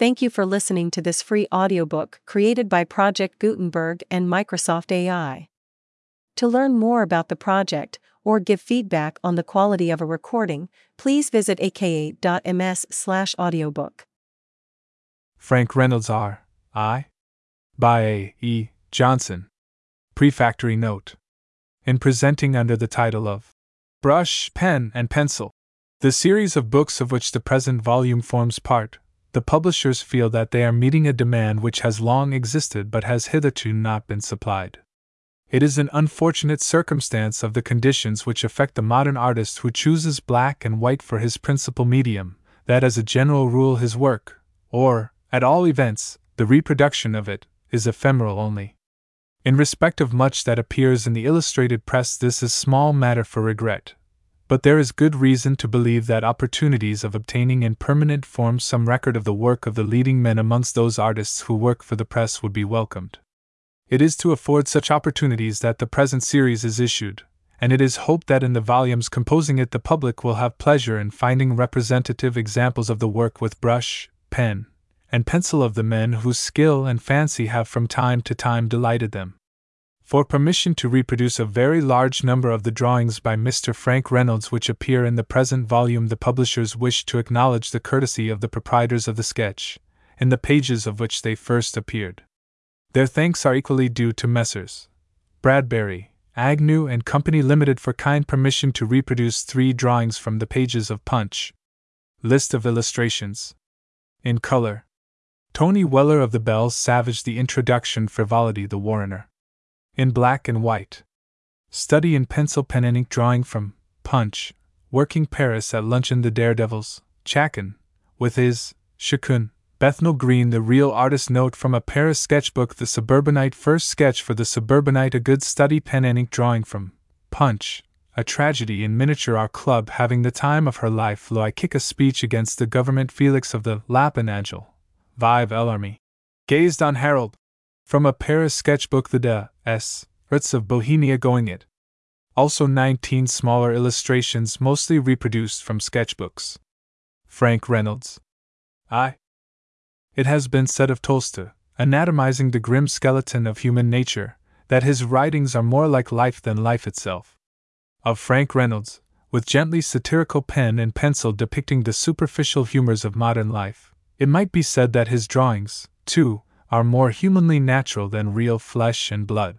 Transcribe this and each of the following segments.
Thank you for listening to this free audiobook created by Project Gutenberg and Microsoft AI. To learn more about the project or give feedback on the quality of a recording, please visit aka.ms/audiobook. Frank Reynolds R. I. By A. E. Johnson. Prefactory note. In presenting under the title of Brush, Pen, and Pencil, the series of books of which the present volume forms part, the publishers feel that they are meeting a demand which has long existed but has hitherto not been supplied. It is an unfortunate circumstance of the conditions which affect the modern artist who chooses black and white for his principal medium, that as a general rule his work, or, at all events, the reproduction of it, is ephemeral only. In respect of much that appears in the illustrated press, this is small matter for regret. But there is good reason to believe that opportunities of obtaining in permanent form some record of the work of the leading men amongst those artists who work for the press would be welcomed. It is to afford such opportunities that the present series is issued, and it is hoped that in the volumes composing it the public will have pleasure in finding representative examples of the work with brush, pen, and pencil of the men whose skill and fancy have from time to time delighted them. For permission to reproduce a very large number of the drawings by Mr. Frank Reynolds which appear in the present volume, the publishers wish to acknowledge the courtesy of the proprietors of the sketch, in the pages of which they first appeared. Their thanks are equally due to Messrs. Bradbury, Agnew and Company Limited for kind permission to reproduce three drawings from the pages of Punch. List of illustrations. In color. Tony Weller of the Belle Sauvage The Introduction Frivolity The Warrener. In black and white. Study in pencil pen and ink drawing from Punch. Working Paris at luncheon The Daredevils. Chakin. With his Chacun. Bethnal Green The Real Artist Note from a Paris sketchbook The Suburbanite First sketch for the Suburbanite A good study pen and ink drawing from Punch. A tragedy in miniature Our club having the time of her life Lo I kick a speech against the government Felix of the Lapin Agile, Vive l'armée. Gazed on Harold. From a Paris sketchbook The De S. Roots of Bohemia Going It. Also 19 smaller illustrations mostly reproduced from sketchbooks. Frank Reynolds. I. It has been said of Tolstoy, anatomizing the grim skeleton of human nature, that his writings are more like life than life itself. Of Frank Reynolds, with gently satirical pen and pencil depicting the superficial humors of modern life, it might be said that his drawings, too, are more humanly natural than real flesh and blood.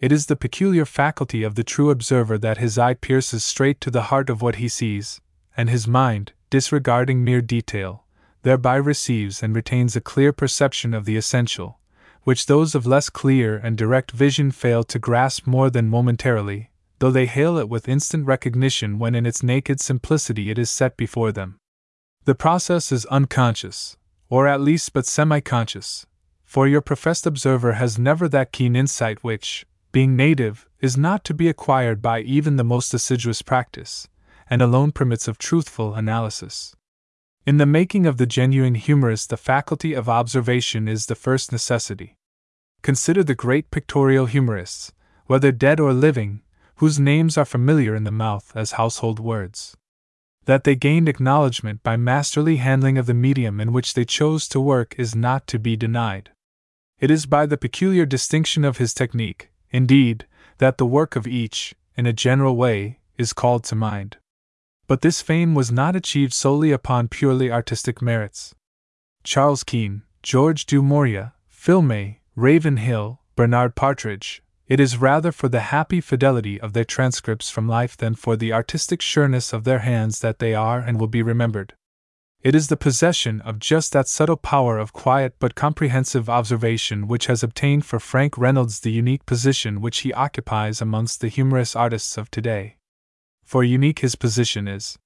It is the peculiar faculty of the true observer that his eye pierces straight to the heart of what he sees, and his mind, disregarding mere detail, thereby receives and retains a clear perception of the essential, which those of less clear and direct vision fail to grasp more than momentarily, though they hail it with instant recognition when in its naked simplicity it is set before them. The process is unconscious, or at least but semi conscious, for your professed observer has never that keen insight which, being native, is not to be acquired by even the most assiduous practice, and alone permits of truthful analysis. In the making of the genuine humorist, the faculty of observation is the first necessity. Consider the great pictorial humorists, whether dead or living, whose names are familiar in the mouth as household words. That they gained acknowledgement by masterly handling of the medium in which they chose to work is not to be denied. It is by the peculiar distinction of his technique, indeed, that the work of each, in a general way, is called to mind. But this fame was not achieved solely upon purely artistic merits. Charles Keene, George du Maurier, Phil May, Ravenhill, Bernard Partridge, it is rather for the happy fidelity of their transcripts from life than for the artistic sureness of their hands that they are and will be remembered. It is the possession of just that subtle power of quiet but comprehensive observation which has obtained for Frank Reynolds the unique position which he occupies amongst the humorous artists of today. For unique his position is.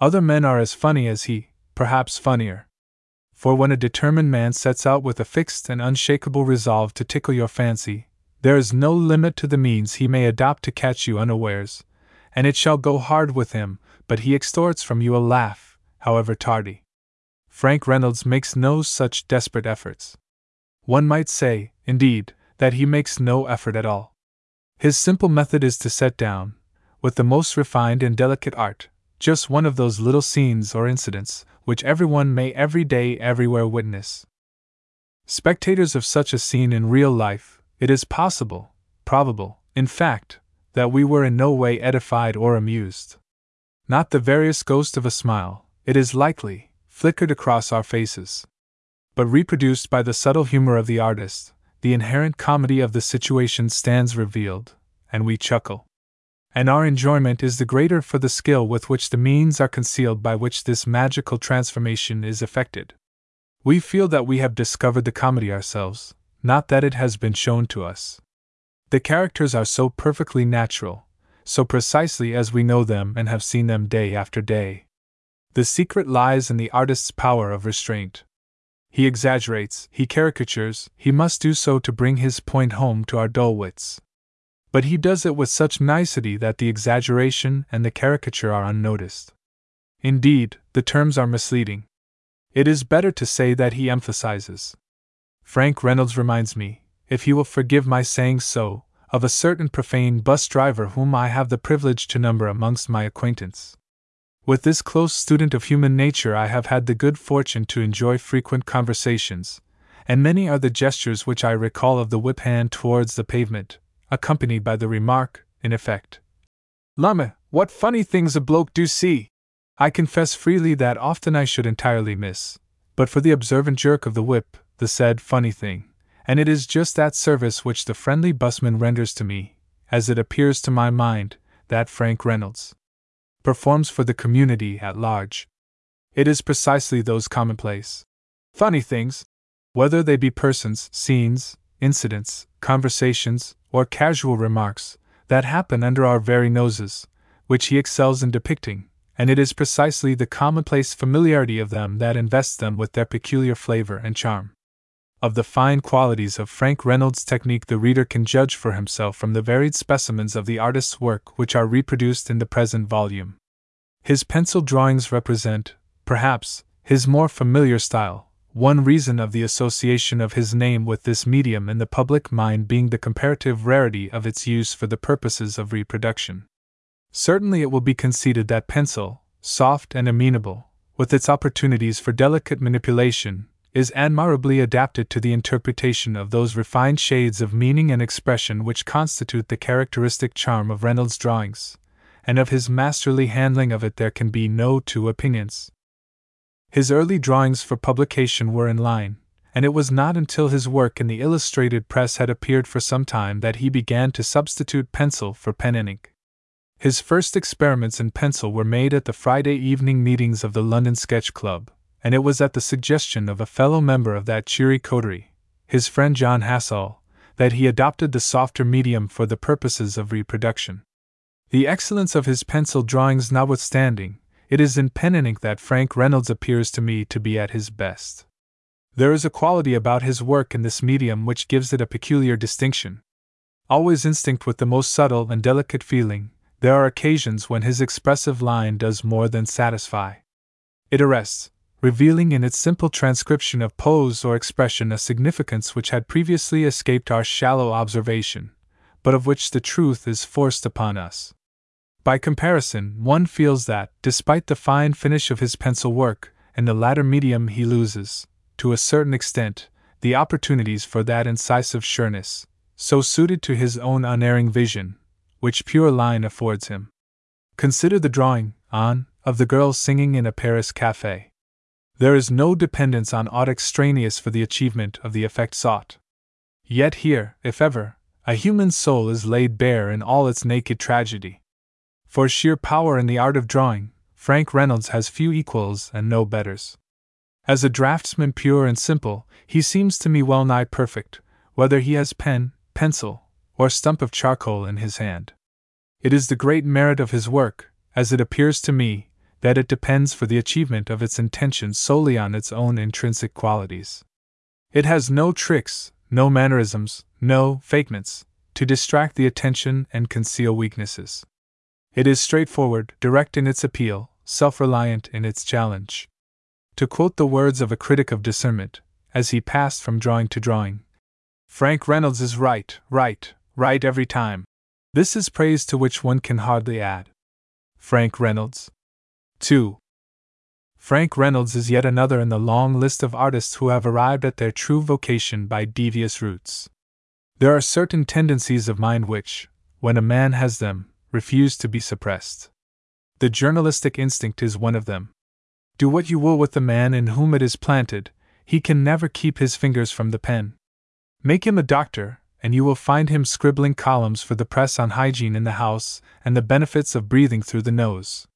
Other men are as funny as he, perhaps funnier. For when a determined man sets out with a fixed and unshakable resolve to tickle your fancy, there is no limit to the means he may adopt to catch you unawares, and it shall go hard with him, but he extorts from you a laugh, however tardy. Frank Reynolds makes no such desperate efforts. One might say, indeed, that he makes no effort at all. His simple method is to set down, with the most refined and delicate art, just one of those little scenes or incidents which everyone may every day everywhere witness. Spectators of such a scene in real life, it is possible, probable, in fact, that we were in no way edified or amused. Not the veriest ghost of a smile, it is likely, flickered across our faces. But reproduced by the subtle humor of the artist, the inherent comedy of the situation stands revealed, and we chuckle. And our enjoyment is the greater for the skill with which the means are concealed by which this magical transformation is effected. We feel that we have discovered the comedy ourselves, not that it has been shown to us. The characters are so perfectly natural, so precisely as we know them and have seen them day after day. The secret lies in the artist's power of restraint. He exaggerates, he caricatures, he must do so to bring his point home to our dull wits. But he does it with such nicety that the exaggeration and the caricature are unnoticed. Indeed, the terms are misleading. It is better to say that he emphasizes. Frank Reynolds reminds me, if he will forgive my saying so, of a certain profane bus driver whom I have the privilege to number amongst my acquaintance. With this close student of human nature, I have had the good fortune to enjoy frequent conversations, and many are the gestures which I recall of the whip hand towards the pavement, accompanied by the remark, in effect, Lumme, what funny things a bloke do see! I confess freely that often I should entirely miss, but for the observant jerk of the whip, the said funny thing and it is just that service which the friendly busman renders to me, as it appears to my mind, that Frank Reynolds performs for the community at large. It is precisely those commonplace, funny things, whether they be persons, scenes, incidents, conversations, or casual remarks, that happen under our very noses, which he excels in depicting, and it is precisely the commonplace familiarity of them that invests them with their peculiar flavor and charm. Of the fine qualities of Frank Reynolds' technique, the reader can judge for himself from the varied specimens of the artist's work which are reproduced in the present volume. His pencil drawings represent, perhaps, his more familiar style, one reason of the association of his name with this medium in the public mind being the comparative rarity of its use for the purposes of reproduction. Certainly, it will be conceded that pencil, soft and amenable, with its opportunities for delicate manipulation, is admirably adapted to the interpretation of those refined shades of meaning and expression which constitute the characteristic charm of Reynolds' drawings, and of his masterly handling of it there can be no two opinions. His early drawings for publication were in line, and it was not until his work in the illustrated press had appeared for some time that he began to substitute pencil for pen and ink. His first experiments in pencil were made at the Friday evening meetings of the London Sketch Club, and it was at the suggestion of a fellow member of that cheery coterie, his friend John Hassall, that he adopted the softer medium for the purposes of reproduction. The excellence of his pencil drawings notwithstanding, it is in pen and ink that Frank Reynolds appears to me to be at his best. There is a quality about his work in this medium which gives it a peculiar distinction. Always instinct with the most subtle and delicate feeling, there are occasions when his expressive line does more than satisfy. It arrests, revealing in its simple transcription of pose or expression a significance which had previously escaped our shallow observation, but of which the truth is forced upon us. By comparison, one feels that, despite the fine finish of his pencil work, in the latter medium he loses, to a certain extent, the opportunities for that incisive sureness, so suited to his own unerring vision, which pure line affords him. Consider the drawing, on, of the girl singing in a Paris cafe. There is no dependence on aught extraneous for the achievement of the effect sought. Yet here, if ever, a human soul is laid bare in all its naked tragedy. For sheer power in the art of drawing, Frank Reynolds has few equals and no betters. As a draftsman pure and simple, he seems to me well nigh perfect, whether he has pen, pencil, or stump of charcoal in his hand. It is the great merit of his work, as it appears to me, that it depends for the achievement of its intention solely on its own intrinsic qualities. It has no tricks, no mannerisms, no fakements, to distract the attention and conceal weaknesses. It is straightforward, direct in its appeal, self reliant in its challenge. To quote the words of a critic of discernment, as he passed from drawing to drawing Frank Reynolds is right, right, right every time. This is praise to which one can hardly add. Frank Reynolds, 2. Frank Reynolds is yet another in the long list of artists who have arrived at their true vocation by devious routes. There are certain tendencies of mind which, when a man has them, refuse to be suppressed. The journalistic instinct is one of them. Do what you will with the man in whom it is planted, he can never keep his fingers from the pen. Make him a doctor, and you will find him scribbling columns for the press on hygiene in the house and the benefits of breathing through the nose.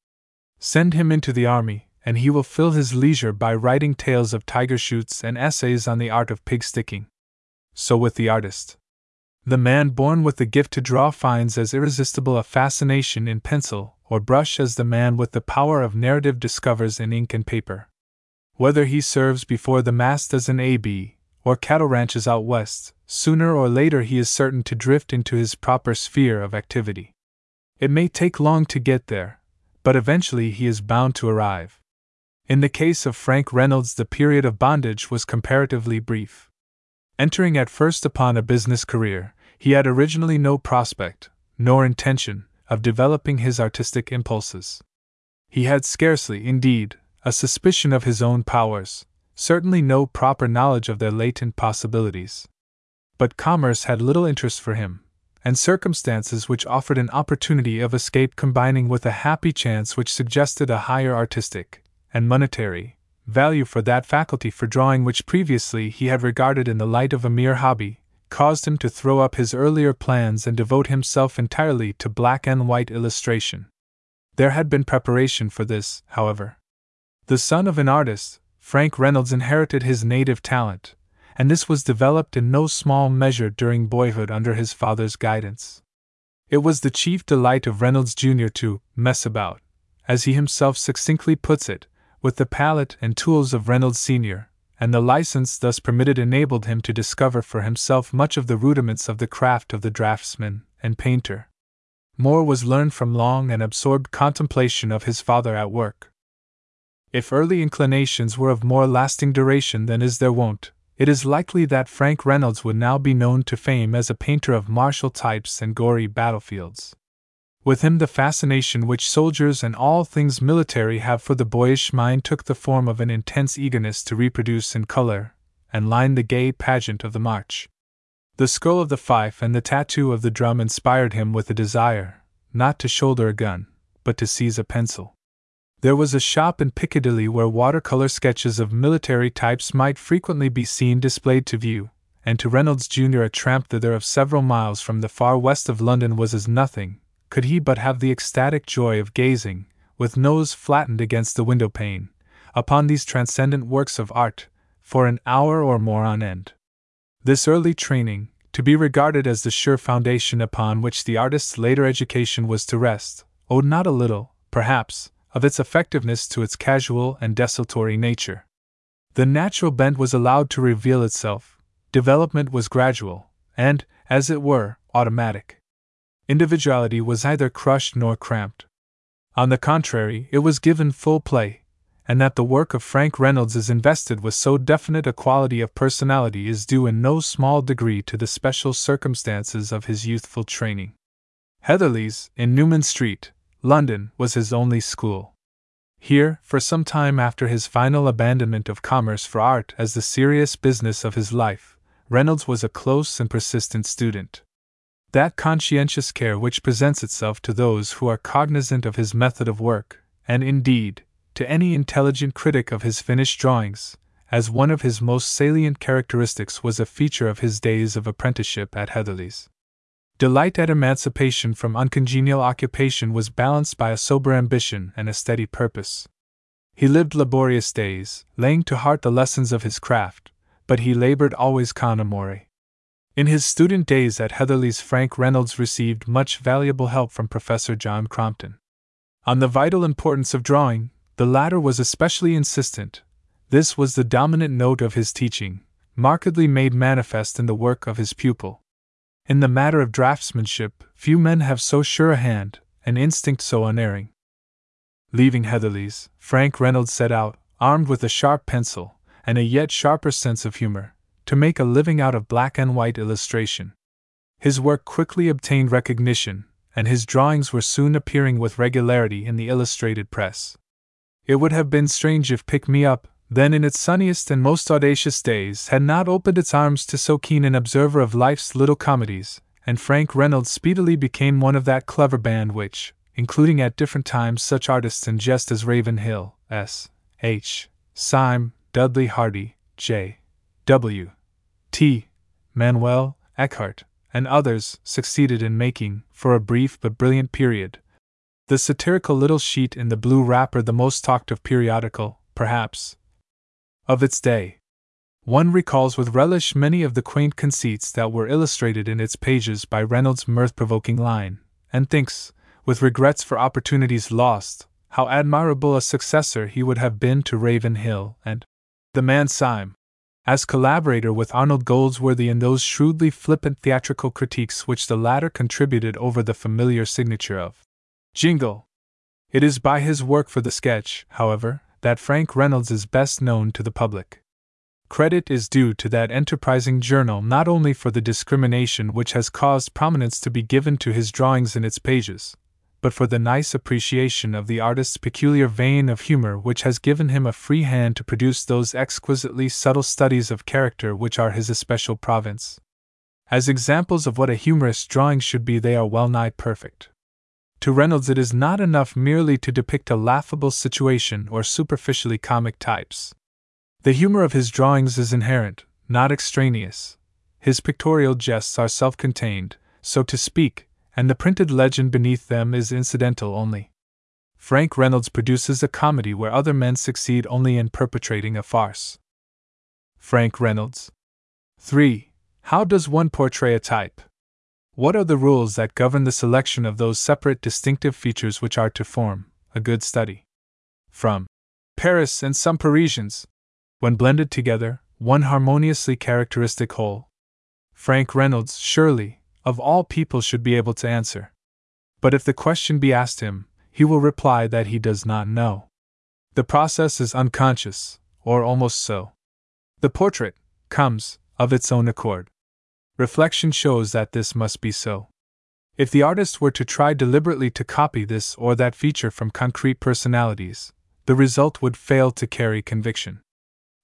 Send him into the army, and he will fill his leisure by writing tales of tiger shoots and essays on the art of pig sticking. So with the artist. The man born with the gift to draw finds as irresistible a fascination in pencil or brush as the man with the power of narrative discovers in ink and paper. Whether he serves before the mast as an AB, or cattle ranches out west, sooner or later he is certain to drift into his proper sphere of activity. It may take long to get there, but eventually he is bound to arrive. In the case of Frank Reynolds, the period of bondage was comparatively brief. Entering at first upon a business career, he had originally no prospect, nor intention, of developing his artistic impulses. He had scarcely, indeed, a suspicion of his own powers, certainly no proper knowledge of their latent possibilities. But commerce had little interest for him, and circumstances which offered an opportunity of escape combining with a happy chance which suggested a higher artistic and monetary value for that faculty for drawing which previously he had regarded in the light of a mere hobby, caused him to throw up his earlier plans and devote himself entirely to black and white illustration. There had been preparation for this, however. The son of an artist, Frank Reynolds inherited his native talent, and this was developed in no small measure during boyhood under his father's guidance. It was the chief delight of Reynolds Jr. to mess about, as he himself succinctly puts it, with the palette and tools of Reynolds Sr., and the license thus permitted enabled him to discover for himself much of the rudiments of the craft of the draftsman and painter. More was learned from long and absorbed contemplation of his father at work. If early inclinations were of more lasting duration than is their wont, it is likely that Frank Reynolds would now be known to fame as a painter of martial types and gory battlefields. With him, the fascination which soldiers and all things military have for the boyish mind took the form of an intense eagerness to reproduce in color and line the gay pageant of the march. The skull of the fife and the tattoo of the drum inspired him with a desire, not to shoulder a gun, but to seize a pencil. There was a shop in Piccadilly where watercolor sketches of military types might frequently be seen displayed to view, and to Reynolds Jr. a tramp thither of several miles from the far west of London was as nothing, could he but have the ecstatic joy of gazing, with nose flattened against the window pane, upon these transcendent works of art, for an hour or more on end. This early training, to be regarded as the sure foundation upon which the artist's later education was to rest, owed not a little, perhaps, of its effectiveness to its casual and desultory nature. The natural bent was allowed to reveal itself, development was gradual, and, as it were, automatic individuality was neither crushed nor cramped. On the contrary, it was given full play, and that the work of Frank Reynolds is invested with so definite a quality of personality is due in no small degree to the special circumstances of his youthful training. Heatherley's, in Newman Street, London, was his only school. Here, for some time after his final abandonment of commerce for art as the serious business of his life, Reynolds was a close and persistent student. That conscientious care which presents itself to those who are cognizant of his method of work, and indeed, to any intelligent critic of his finished drawings, as one of his most salient characteristics was a feature of his days of apprenticeship at Heatherley's. Delight at emancipation from uncongenial occupation was balanced by a sober ambition and a steady purpose. He lived laborious days, laying to heart the lessons of his craft, but he labored always con amore. In his student days at Heatherley's, Frank Reynolds received much valuable help from Professor John Crompton. On the vital importance of drawing, the latter was especially insistent. This was the dominant note of his teaching, markedly made manifest in the work of his pupil. In the matter of draftsmanship, few men have so sure a hand, an instinct so unerring. Leaving Heatherley's, Frank Reynolds set out, armed with a sharp pencil and a yet sharper sense of humor, to make a living out of black and white illustration. His work quickly obtained recognition, and his drawings were soon appearing with regularity in the illustrated press. It would have been strange if Pick Me Up, then in its sunniest and most audacious days, had not opened its arms to so keen an observer of life's little comedies, and Frank Reynolds speedily became one of that clever band which, including at different times such artists in jest as Ravenhill, S. H. Sime, Dudley Hardy, J. W. T. Manuel, Eckhart, and others, succeeded in making, for a brief but brilliant period, the satirical little sheet in the blue wrapper the most talked of periodical, perhaps, of its day. One recalls with relish many of the quaint conceits that were illustrated in its pages by Reynolds' mirth provoking line, and thinks, with regrets for opportunities lost, how admirable a successor he would have been to Ravenhill and The Man Sime, as collaborator with Arnold Goldsworthy in those shrewdly flippant theatrical critiques which the latter contributed over the familiar signature of Jingle. It is by his work for the sketch, however, that Frank Reynolds is best known to the public. Credit is due to that enterprising journal not only for the discrimination which has caused prominence to be given to his drawings in its pages, but for the nice appreciation of the artist's peculiar vein of humor which has given him a free hand to produce those exquisitely subtle studies of character which are his especial province. As examples of what a humorist's drawing should be, they are well nigh perfect. To Reynolds, it is not enough merely to depict a laughable situation or superficially comic types. The humor of his drawings is inherent, not extraneous. His pictorial jests are self contained, so to speak, and the printed legend beneath them is incidental only. Frank Reynolds produces a comedy where other men succeed only in perpetrating a farce. Frank Reynolds. 3. How does one portray a type? What are the rules that govern the selection of those separate distinctive features which are to form a good study? From Paris and some Parisians, when blended together, one harmoniously characteristic whole. Frank Reynolds, surely, of all people, should be able to answer. But if the question be asked him, he will reply that he does not know. The process is unconscious, or almost so. The portrait comes of its own accord. Reflection shows that this must be so. If the artist were to try deliberately to copy this or that feature from concrete personalities, the result would fail to carry conviction.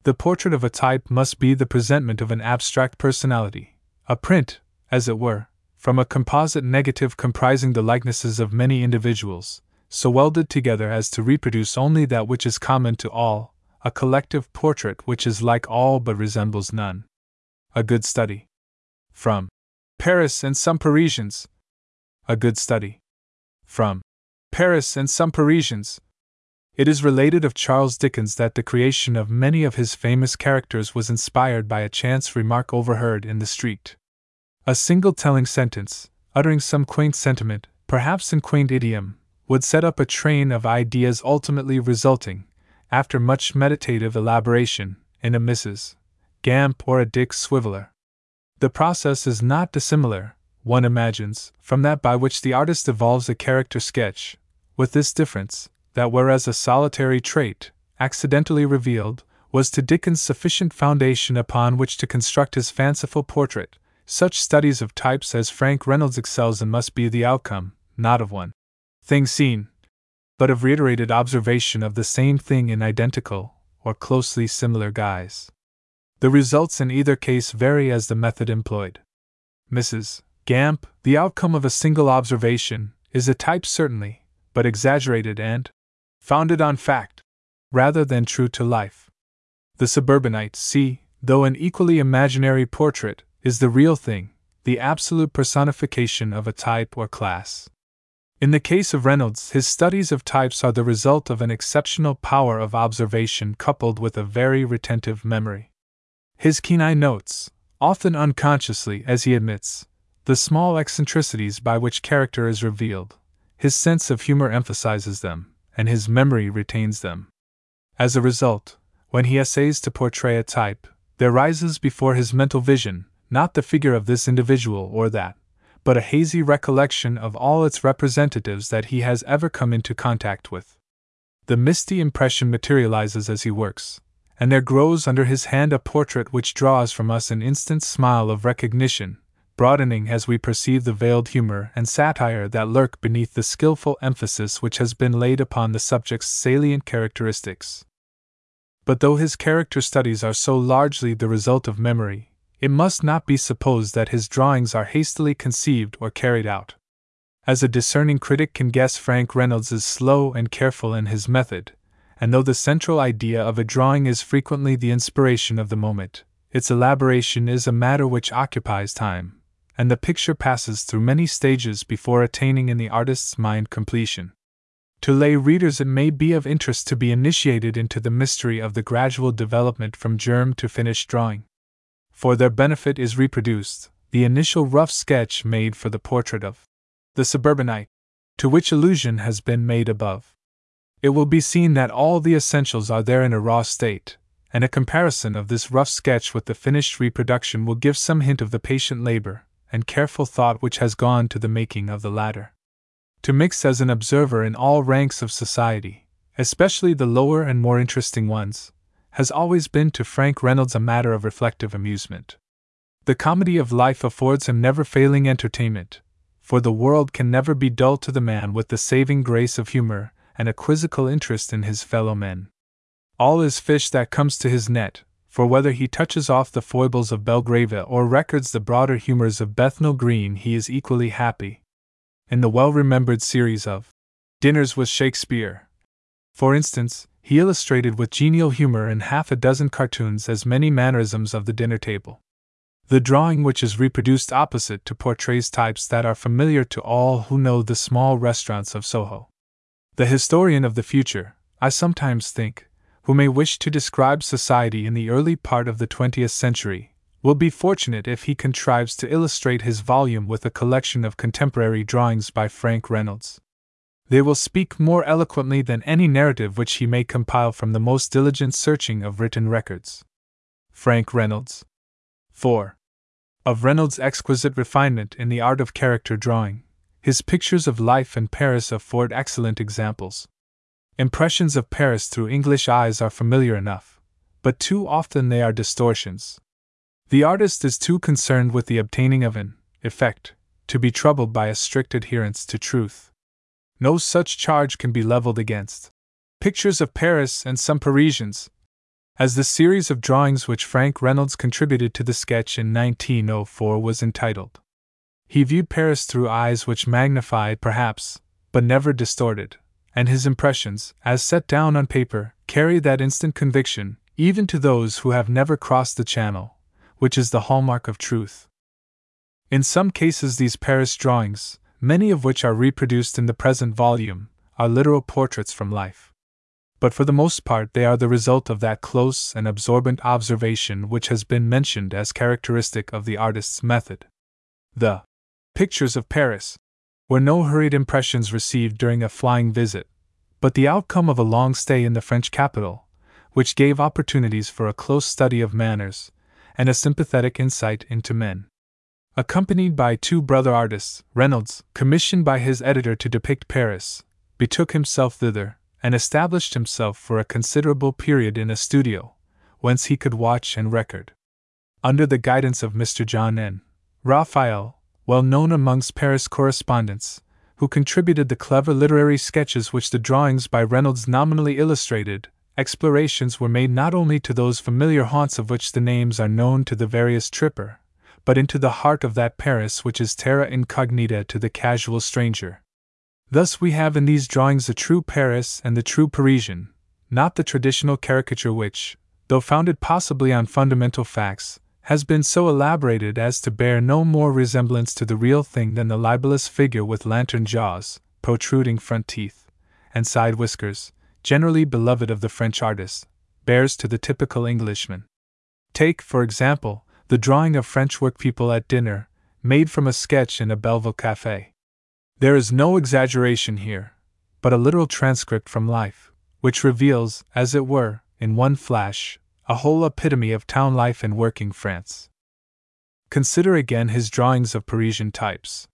The portrait of a type must be the presentment of an abstract personality, a print, as it were, from a composite negative comprising the likenesses of many individuals, so welded together as to reproduce only that which is common to all, a collective portrait which is like all but resembles none. A good study. From Paris and some Parisians. A good study. From Paris and some Parisians. It is related of Charles Dickens that the creation of many of his famous characters was inspired by a chance remark overheard in the street. A single telling sentence, uttering some quaint sentiment, perhaps in quaint idiom, would set up a train of ideas ultimately resulting, after much meditative elaboration, in a Mrs. Gamp or a Dick Swiveller. The process is not dissimilar, one imagines, from that by which the artist evolves a character sketch, with this difference that whereas a solitary trait, accidentally revealed, was to Dickens sufficient foundation upon which to construct his fanciful portrait, such studies of types as Frank Reynolds excels in must be the outcome, not of one thing seen, but of reiterated observation of the same thing in identical, or closely similar guise. The results in either case vary as the method employed. Mrs. Gamp, the outcome of a single observation, is a type certainly, but exaggerated and, founded on fact, rather than true to life. The suburbanite, see, though an equally imaginary portrait, is the real thing, the absolute personification of a type or class. In the case of Reynolds, his studies of types are the result of an exceptional power of observation coupled with a very retentive memory. His keen eye notes, often unconsciously, as he admits, the small eccentricities by which character is revealed. His sense of humor emphasizes them, and his memory retains them. As a result, when he essays to portray a type, there rises before his mental vision not the figure of this individual or that, but a hazy recollection of all its representatives that he has ever come into contact with. The misty impression materializes as he works, and there grows under his hand a portrait which draws from us an instant smile of recognition, broadening as we perceive the veiled humor and satire that lurk beneath the skillful emphasis which has been laid upon the subject's salient characteristics. But though his character studies are so largely the result of memory, it must not be supposed that his drawings are hastily conceived or carried out. As a discerning critic can guess, Frank Reynolds is slow and careful in his method, and though the central idea of a drawing is frequently the inspiration of the moment, its elaboration is a matter which occupies time, and the picture passes through many stages before attaining in the artist's mind completion. To lay readers, it may be of interest to be initiated into the mystery of the gradual development from germ to finished drawing. For their benefit is reproduced the initial rough sketch made for the portrait of the suburbanite, to which allusion has been made above. It will be seen that all the essentials are there in a raw state, and a comparison of this rough sketch with the finished reproduction will give some hint of the patient labor and careful thought which has gone to the making of the latter. To mix as an observer in all ranks of society, especially the lower and more interesting ones, has always been to Frank Reynolds a matter of reflective amusement. The comedy of life affords him never failing entertainment, for the world can never be dull to the man with the saving grace of humor and a quizzical interest in his fellow men. All is fish that comes to his net, for whether he touches off the foibles of Belgravia or records the broader humors of Bethnal Green, he is equally happy. In the well remembered series of Dinners with Shakespeare, for instance, he illustrated with genial humor in half a dozen cartoons as many mannerisms of the dinner table. The drawing, which is reproduced opposite to portrays types that are familiar to all who know the small restaurants of Soho. The historian of the future, I sometimes think, who may wish to describe society in the early part of the 20th century, will be fortunate if he contrives to illustrate his volume with a collection of contemporary drawings by Frank Reynolds. They will speak more eloquently than any narrative which he may compile from the most diligent searching of written records. Frank Reynolds. 4. Of Reynolds' exquisite refinement in the art of character drawing, his pictures of life in Paris afford excellent examples. Impressions of Paris through English eyes are familiar enough, but too often they are distortions. The artist is too concerned with the obtaining of an effect to be troubled by a strict adherence to truth. No such charge can be leveled against pictures of Paris and some Parisians, as the series of drawings which Frank Reynolds contributed to the sketch in 1904 was entitled. He viewed Paris through eyes which magnified, perhaps, but never distorted, and his impressions, as set down on paper, carry that instant conviction, even to those who have never crossed the Channel, which is the hallmark of truth. In some cases, these Paris drawings, many of which are reproduced in the present volume, are literal portraits from life but for the most part they are the result of that close and absorbent observation which has been mentioned as characteristic of the artist's method. The pictures of Paris were no hurried impressions received during a flying visit, but the outcome of a long stay in the French capital, which gave opportunities for a close study of manners and a sympathetic insight into men. Accompanied by two brother artists, Reynolds, commissioned by his editor to depict Paris, betook himself thither and established himself for a considerable period in a studio, whence he could watch and record. Under the guidance of Mr. John N. Raphael, well known amongst Paris correspondents, who contributed the clever literary sketches which the drawings by Reynolds nominally illustrated, explorations were made not only to those familiar haunts of which the names are known to the veriest tripper, but into the heart of that Paris which is terra incognita to the casual stranger. Thus, we have in these drawings the true Paris and the true Parisian, not the traditional caricature which, though founded possibly on fundamental facts, has been so elaborated as to bear no more resemblance to the real thing than the libellous figure with lantern jaws, protruding front teeth, and side whiskers, generally beloved of the French artist, bears to the typical Englishman. Take, for example, the drawing of French workpeople at dinner, made from a sketch in a Belleville cafe. There is no exaggeration here, but a literal transcript from life, which reveals, as it were, in one flash, a whole epitome of town life in working France. Consider again his drawings of Parisian types.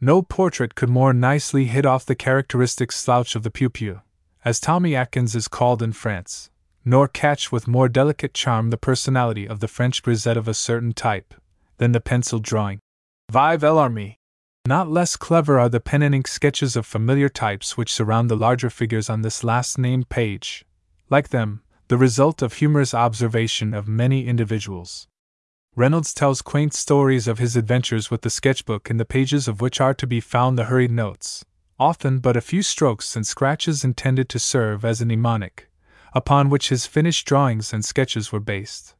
No portrait could more nicely hit off the characteristic slouch of the piou as Tommy Atkins is called in France, nor catch with more delicate charm the personality of the French grisette of a certain type, than the pencil drawing Vive l'armée. Not less clever are the pen and ink sketches of familiar types which surround the larger figures on this last named page. Like them, the result of humorous observation of many individuals. Reynolds tells quaint stories of his adventures with the sketchbook in the pages of which are to be found the hurried notes, often but a few strokes and scratches intended to serve as a mnemonic, upon which his finished drawings and sketches were based.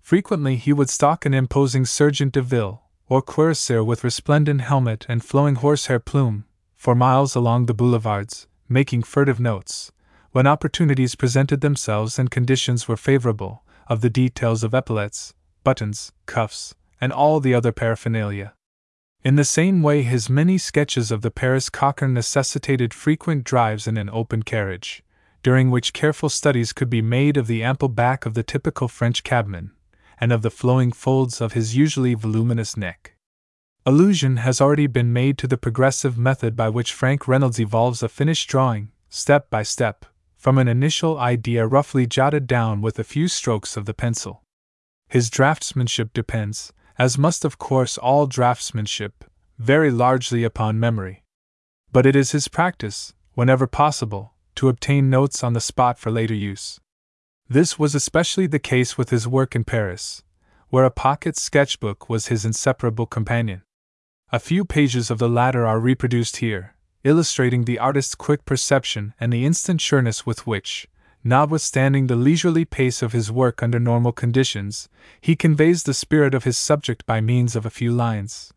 Frequently he would stalk an imposing sergent de ville, or cuirassier with resplendent helmet and flowing horsehair plume, for miles along the boulevards, making furtive notes, when opportunities presented themselves and conditions were favorable, of the details of epaulets, buttons, cuffs, and all the other paraphernalia. In the same way, his many sketches of the Paris cocher necessitated frequent drives in an open carriage, during which careful studies could be made of the ample back of the typical French cabman, and of the flowing folds of his usually voluminous neck. Allusion has already been made to the progressive method by which Frank Reynolds evolves a finished drawing, step by step, from an initial idea roughly jotted down with a few strokes of the pencil. His draftsmanship depends, as must of course all draftsmanship, very largely upon memory. But it is his practice, whenever possible, to obtain notes on the spot for later use. This was especially the case with his work in Paris, where a pocket sketchbook was his inseparable companion. A few pages of the latter are reproduced here, illustrating the artist's quick perception and the instant sureness with which, notwithstanding the leisurely pace of his work under normal conditions, he conveys the spirit of his subject by means of a few lines.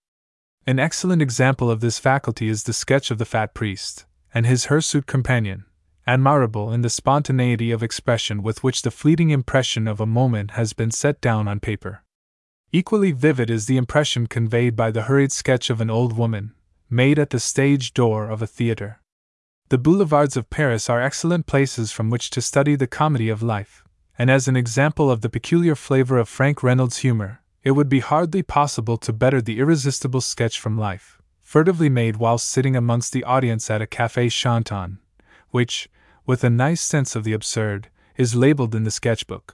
An excellent example of this faculty is the sketch of the fat priest and his hirsute companion, admirable in the spontaneity of expression with which the fleeting impression of a moment has been set down on paper. Equally vivid is the impression conveyed by the hurried sketch of an old woman, made at the stage door of a theater. The boulevards of Paris are excellent places from which to study the comedy of life, and as an example of the peculiar flavor of Frank Reynolds' humor, it would be hardly possible to better the irresistible sketch from life, furtively made while sitting amongst the audience at a cafe chantant, which, with a nice sense of the absurd, is labeled in the sketchbook.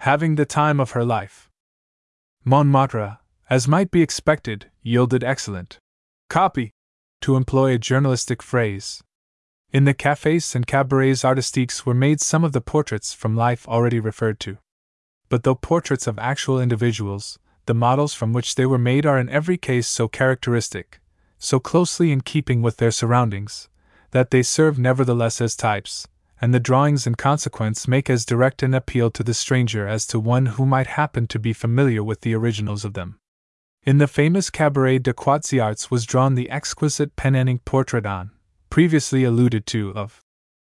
Having the time of her life. Montmartre, as might be expected, yielded excellent copy, to employ a journalistic phrase, in the cafes and cabarets artistiques were made some of the portraits from life already referred to. But though portraits of actual individuals, the models from which they were made are in every case so characteristic, so closely in keeping with their surroundings, that they serve nevertheless as types, and the drawings in consequence make as direct an appeal to the stranger as to one who might happen to be familiar with the originals of them. In the famous Cabaret de Quat'z was drawn the exquisite pen and ink portrait on, previously alluded to of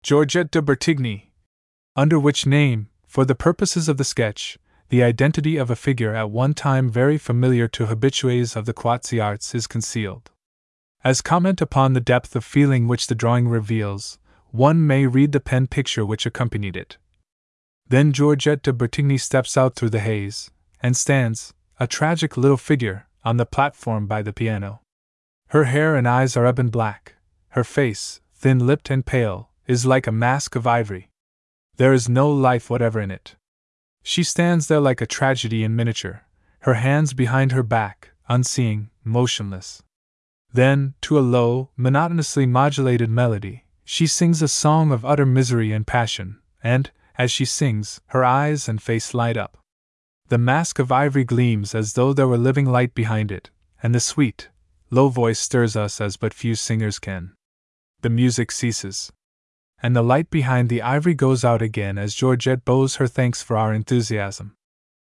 Georgette de Bertigny, under which name, for the purposes of the sketch, the identity of a figure at one time very familiar to habitués of the Quat'z is concealed. As comment upon the depth of feeling which the drawing reveals, one may read the pen picture which accompanied it. Then Georgette de Bertigny steps out through the haze, and stands, a tragic little figure, on the platform by the piano. Her hair and eyes are ebon black, her face, thin lipped and pale, is like a mask of ivory. There is no life whatever in it. She stands there like a tragedy in miniature, her hands behind her back, unseeing, motionless. Then, to a low, monotonously modulated melody, she sings a song of utter misery and passion, and, as she sings, her eyes and face light up. The mask of ivory gleams as though there were living light behind it, and the sweet, low voice stirs us as but few singers can the music ceases. And the light behind the ivory goes out again as Georgette bows her thanks for our enthusiasm.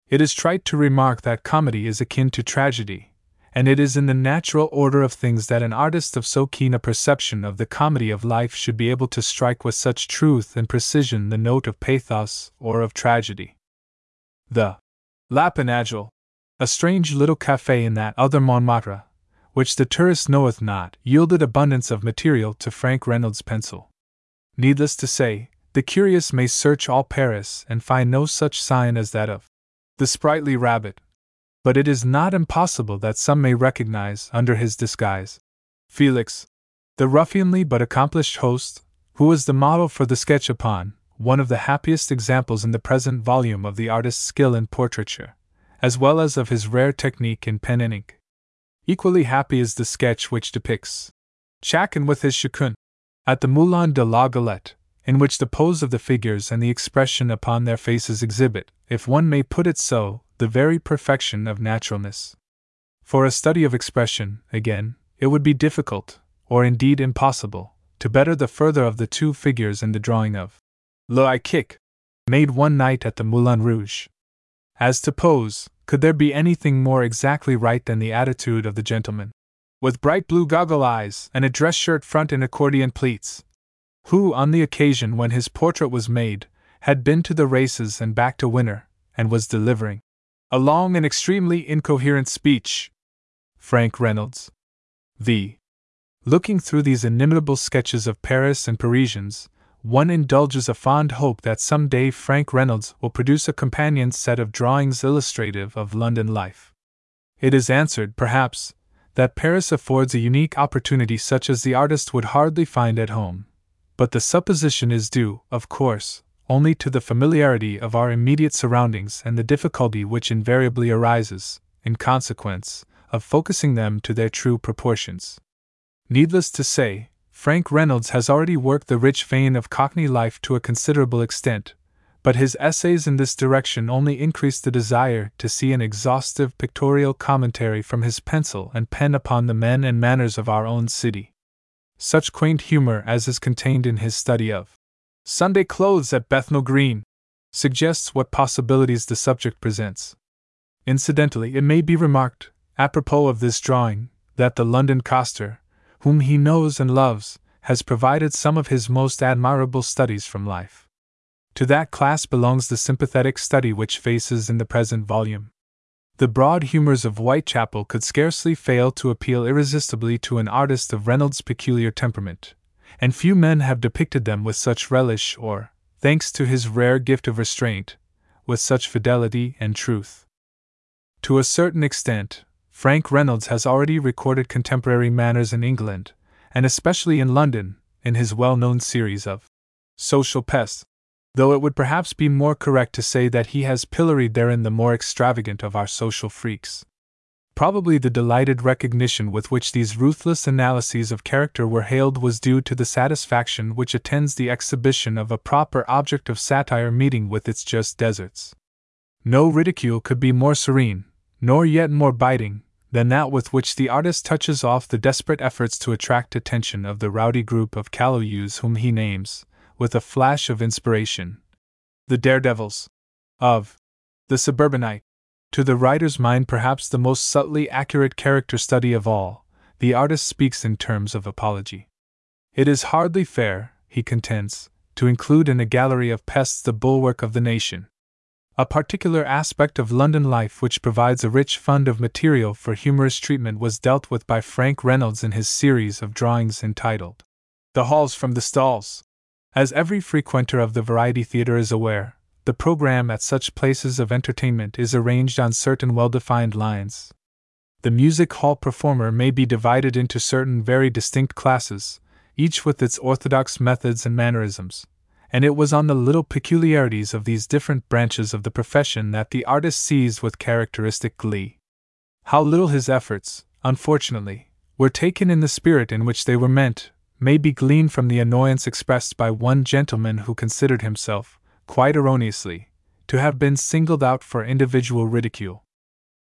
It is trite to remark that comedy is akin to tragedy, and it is in the natural order of things that an artist of so keen a perception of the comedy of life should be able to strike with such truth and precision the note of pathos or of tragedy. The Lapin Agile, a strange little cafe in that other Montmartre, which the tourist knoweth not, yielded abundance of material to Frank Reynolds' pencil. Needless to say, the curious may search all Paris and find no such sign as that of the sprightly rabbit, but it is not impossible that some may recognize, under his disguise, Felix, the ruffianly but accomplished host, who was the model for the sketch upon, one of the happiest examples in the present volume of the artist's skill in portraiture, as well as of his rare technique in pen and ink. Equally happy is the sketch which depicts Chakin with his chacun at the Moulin de la Galette, in which the pose of the figures and the expression upon their faces exhibit, if one may put it so, the very perfection of naturalness. For a study of expression, again, it would be difficult, or indeed impossible, to better the further of the two figures in the drawing of Le Kick, made one night at the Moulin Rouge. As to pose, could there be anything more exactly right than the attitude of the gentleman? With bright blue goggle eyes and a dress shirt front and accordion pleats, who, on the occasion when his portrait was made, had been to the races and back to Winner, and was delivering a long and extremely incoherent speech. Frank Reynolds. V. Looking through these inimitable sketches of Paris and Parisians, one indulges a fond hope that some day Frank Reynolds will produce a companion set of drawings illustrative of London life. It is answered, perhaps, that Paris affords a unique opportunity such as the artist would hardly find at home. But the supposition is due, of course, only to the familiarity of our immediate surroundings and the difficulty which invariably arises, in consequence, of focusing them to their true proportions. Needless to say, Frank Reynolds has already worked the rich vein of Cockney life to a considerable extent, but his essays in this direction only increase the desire to see an exhaustive pictorial commentary from his pencil and pen upon the men and manners of our own city. Such quaint humor as is contained in his study of Sunday clothes at Bethnal Green suggests what possibilities the subject presents. Incidentally, it may be remarked, apropos of this drawing, that the London coster, whom he knows and loves, has provided some of his most admirable studies from life. To that class belongs the sympathetic study which faces in the present volume. The broad humors of Whitechapel could scarcely fail to appeal irresistibly to an artist of Reynolds' peculiar temperament, and few men have depicted them with such relish or, thanks to his rare gift of restraint, with such fidelity and truth. To a certain extent, Frank Reynolds has already recorded contemporary manners in England, and especially in London, in his well known series of Social Pests, though it would perhaps be more correct to say that he has pilloried therein the more extravagant of our social freaks. Probably the delighted recognition with which these ruthless analyses of character were hailed was due to the satisfaction which attends the exhibition of a proper object of satire meeting with its just deserts. No ridicule could be more serene, nor yet more biting, than that with which the artist touches off the desperate efforts to attract attention of the rowdy group of callows whom he names, with a flash of inspiration, the daredevils of the suburbanite. To the writer's mind, perhaps the most subtly accurate character study of all, the artist speaks in terms of apology. It is hardly fair, he contends, to include in a gallery of pests the bulwark of the nation. A particular aspect of London life which provides a rich fund of material for humorous treatment was dealt with by Frank Reynolds in his series of drawings entitled The Halls from the Stalls. As every frequenter of the Variety Theatre is aware, the program at such places of entertainment is arranged on certain well defined lines. The music hall performer may be divided into certain very distinct classes, each with its orthodox methods and mannerisms, and it was on the little peculiarities of these different branches of the profession that the artist seized with characteristic glee. How little his efforts, unfortunately, were taken in the spirit in which they were meant, may be gleaned from the annoyance expressed by one gentleman who considered himself, quite erroneously, to have been singled out for individual ridicule.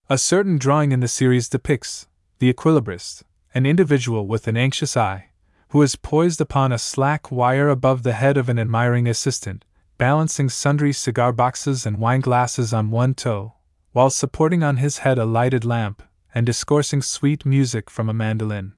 A certain drawing in the series depicts the equilibrist, an individual with an anxious eye, who is poised upon a slack wire above the head of an admiring assistant, balancing sundry cigar boxes and wine glasses on one toe, while supporting on his head a lighted lamp and discoursing sweet music from a mandolin.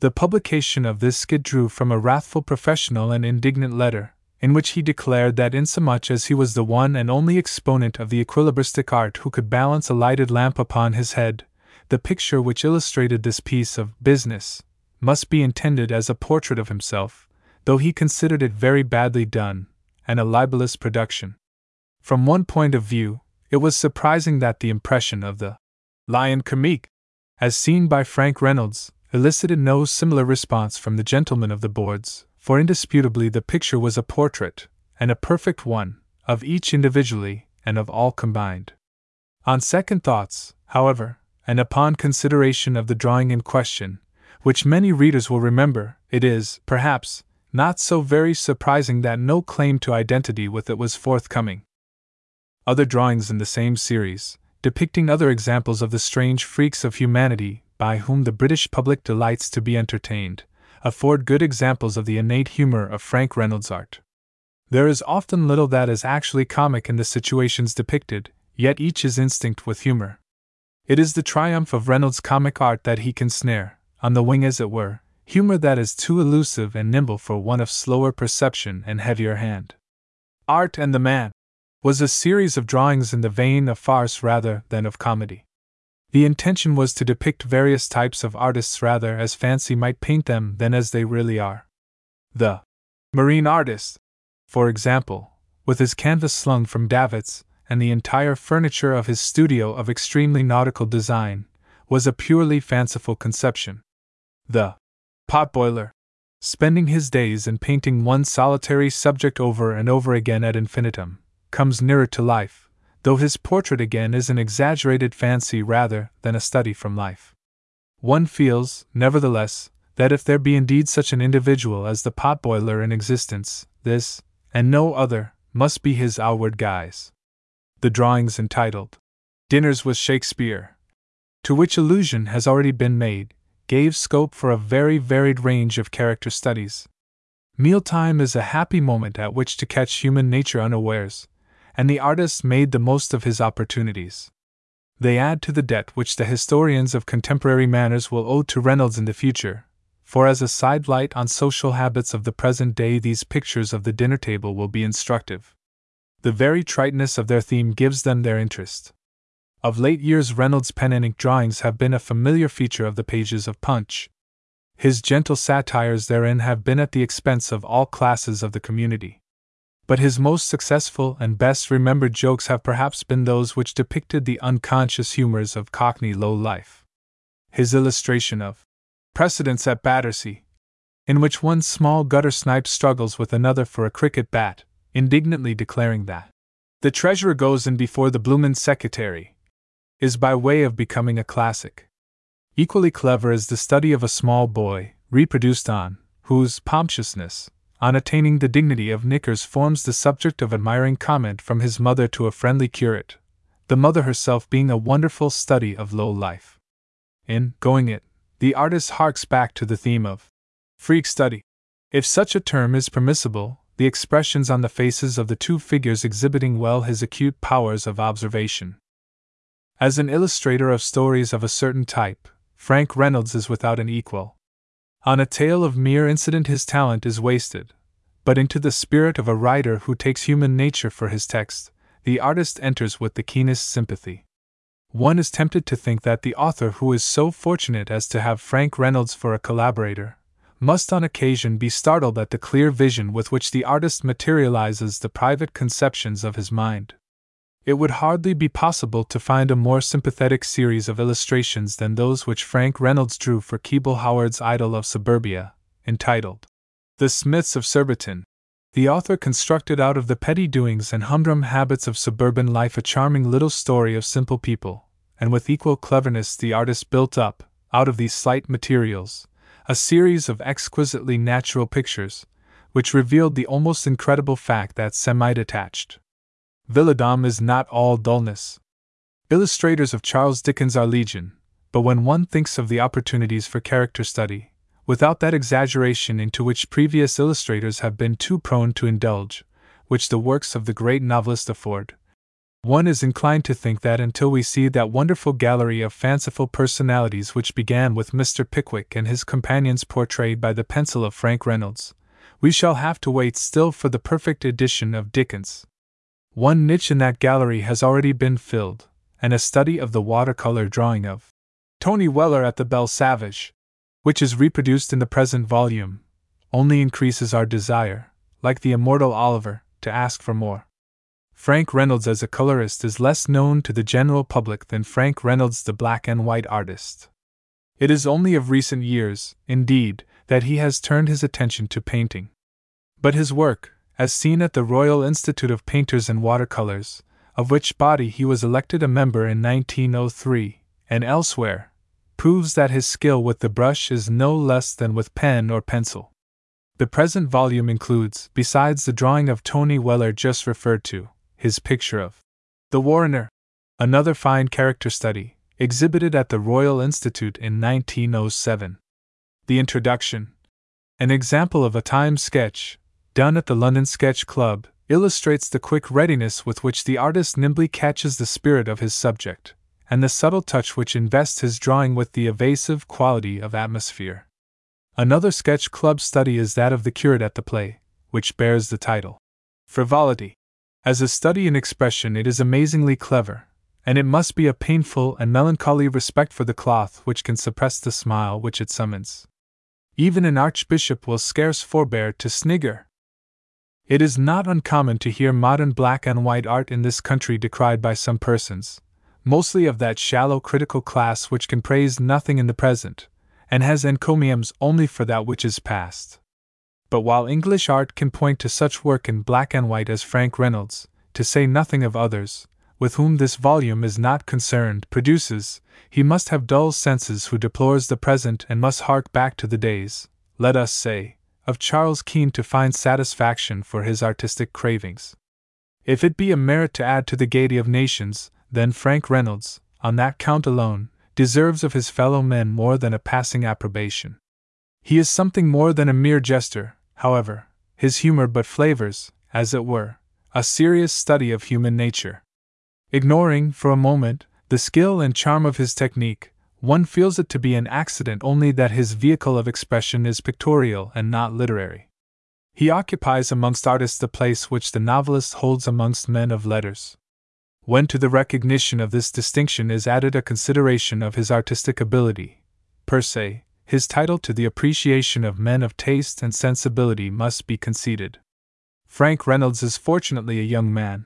The publication of this skit drew from a wrathful professional an indignant letter, in which he declared that insomuch as he was the one and only exponent of the equilibristic art who could balance a lighted lamp upon his head, the picture which illustrated this piece of business must be intended as a portrait of himself, though he considered it very badly done, and a libelous production. From one point of view, it was surprising that the impression of the lion comique, as seen by Frank Reynolds, elicited no similar response from the gentlemen of the boards, for indisputably the picture was a portrait, and a perfect one, of each individually, and of all combined. On second thoughts, however, and upon consideration of the drawing in question, which many readers will remember, it is, perhaps, not so very surprising that no claim to identity with it was forthcoming. Other drawings in the same series, depicting other examples of the strange freaks of humanity by whom the British public delights to be entertained, afford good examples of the innate humor of Frank Reynolds' art. There is often little that is actually comic in the situations depicted, yet each is instinct with humor. It is the triumph of Reynolds' comic art that he can snare, on the wing as it were, humor that is too elusive and nimble for one of slower perception and heavier hand. Art and the Man was a series of drawings in the vein of farce rather than of comedy. The intention was to depict various types of artists rather as fancy might paint them than as they really are. The marine artist, for example, with his canvas slung from davits, and the entire furniture of his studio of extremely nautical design, was a purely fanciful conception. The potboiler, spending his days in painting one solitary subject over and over again ad infinitum, comes nearer to life, though his portrait again is an exaggerated fancy rather than a study from life. One feels, nevertheless, that if there be indeed such an individual as the potboiler in existence, this, and no other, must be his outward guise. The drawings entitled Dinners with Shakespeare, to which allusion has already been made, gave scope for a very varied range of character studies. Mealtime is a happy moment at which to catch human nature unawares, and the artist made the most of his opportunities. They add to the debt which the historians of contemporary manners will owe to Reynolds in the future, for as a sidelight on social habits of the present day, these pictures of the dinner table will be instructive. The very triteness of their theme gives them their interest. Of late years, Reynolds' pen and ink drawings have been a familiar feature of the pages of Punch. His gentle satires therein have been at the expense of all classes of the community. But his most successful and best remembered jokes have perhaps been those which depicted the unconscious humors of Cockney low life. His illustration of Precedence at Battersea, in which one small gutter snipe struggles with another for a cricket bat, indignantly declaring that the treasurer goes in before the bloomin' secretary, is by way of becoming a classic. Equally clever is the study of a small boy, reproduced on, whose pompousness, on attaining the dignity of knickers, forms the subject of admiring comment from his mother to a friendly curate, the mother herself being a wonderful study of low life. In Going It, the artist harks back to the theme of freak study. If such a term is permissible, the expressions on the faces of the two figures exhibiting well his acute powers of observation. As an illustrator of stories of a certain type, Frank Reynolds is without an equal. On a tale of mere incident, his talent is wasted, but into the spirit of a writer who takes human nature for his text, the artist enters with the keenest sympathy. One is tempted to think that the author who is so fortunate as to have Frank Reynolds for a collaborator must on occasion be startled at the clear vision with which the artist materializes the private conceptions of his mind it would hardly be possible to find a more sympathetic series of illustrations than those which Frank Reynolds drew for Keble Howard's Idyll of Suburbia, entitled The Smiths of Surbiton. The author constructed out of the petty doings and humdrum habits of suburban life a charming little story of simple people, and with equal cleverness the artist built up, out of these slight materials, a series of exquisitely natural pictures, which revealed the almost incredible fact that semi detached Villadom is not all dullness. Illustrators of Charles Dickens are legion, but when one thinks of the opportunities for character study, without that exaggeration into which previous illustrators have been too prone to indulge, which the works of the great novelist afford, one is inclined to think that until we see that wonderful gallery of fanciful personalities which began with Mr. Pickwick and his companions portrayed by the pencil of Frank Reynolds, we shall have to wait still for the perfect edition of Dickens. One niche in that gallery has already been filled, and a study of the watercolor drawing of Tony Weller at the Belle Sauvage, which is reproduced in the present volume, only increases our desire, like the immortal Oliver, to ask for more. Frank Reynolds as a colorist is less known to the general public than Frank Reynolds the black and white artist. It is only of recent years, indeed, that he has turned his attention to painting. But his work, as seen at the Royal Institute of Painters and Watercolors, of which body he was elected a member in 1903, and elsewhere, proves that his skill with the brush is no less than with pen or pencil. The present volume includes, besides the drawing of Tony Weller just referred to, his picture of the Warrener, another fine character study, exhibited at the Royal Institute in 1907. The introduction, an example of a time sketch, done at the London Sketch Club, illustrates the quick readiness with which the artist nimbly catches the spirit of his subject, and the subtle touch which invests his drawing with the evasive quality of atmosphere. Another sketch club study is that of the curate at the play, which bears the title Frivolity. As a study in expression, it is amazingly clever, and it must be a painful and melancholy respect for the cloth which can suppress the smile which it summons. Even an archbishop will scarce forbear to snigger it is not uncommon to hear modern black and white art in this country decried by some persons, mostly of that shallow critical class which can praise nothing in the present, and has encomiums only for that which is past. But while English art can point to such work in black and white as Frank Reynolds, to say nothing of others, with whom this volume is not concerned, produces, he must have dull senses who deplores the present and must hark back to the days, let us say, of Charles Keene to find satisfaction for his artistic cravings. If it be a merit to add to the gaiety of nations, then Frank Reynolds, on that count alone, deserves of his fellow men more than a passing approbation. He is something more than a mere jester, however, his humor but flavors, as it were, a serious study of human nature. Ignoring, for a moment, the skill and charm of his technique, one feels it to be an accident only that his vehicle of expression is pictorial and not literary. He occupies amongst artists the place which the novelist holds amongst men of letters. When to the recognition of this distinction is added a consideration of his artistic ability, per se, his title to the appreciation of men of taste and sensibility must be conceded. Frank Reynolds is fortunately a young man,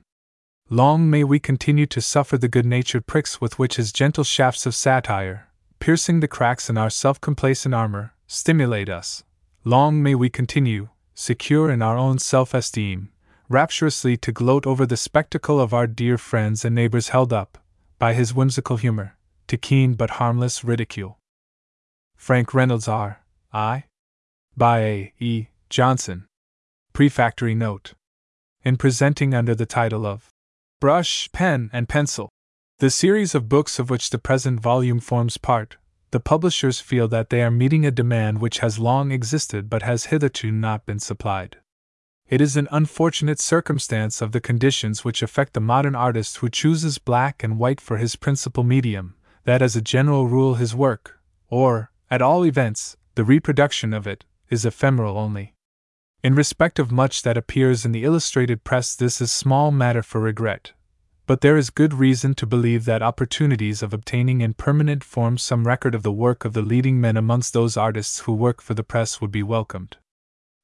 Long may we continue to suffer the good natured pricks with which his gentle shafts of satire, piercing the cracks in our self complacent armor, stimulate us. Long may we continue, secure in our own self esteem, rapturously to gloat over the spectacle of our dear friends and neighbors held up, by his whimsical humor, to keen but harmless ridicule. Frank Reynolds R. I. By A. E. Johnson. Prefactory Note. In presenting under the title of brush, pen, and pencil. The series of books of which the present volume forms part, the publishers feel that they are meeting a demand which has long existed but has hitherto not been supplied. It is an unfortunate circumstance of the conditions which affect the modern artist who chooses black and white for his principal medium, that as a general rule his work, or, at all events, the reproduction of it, is ephemeral only. In respect of much that appears in the illustrated press, this is small matter for regret. But there is good reason to believe that opportunities of obtaining in permanent form some record of the work of the leading men amongst those artists who work for the press would be welcomed.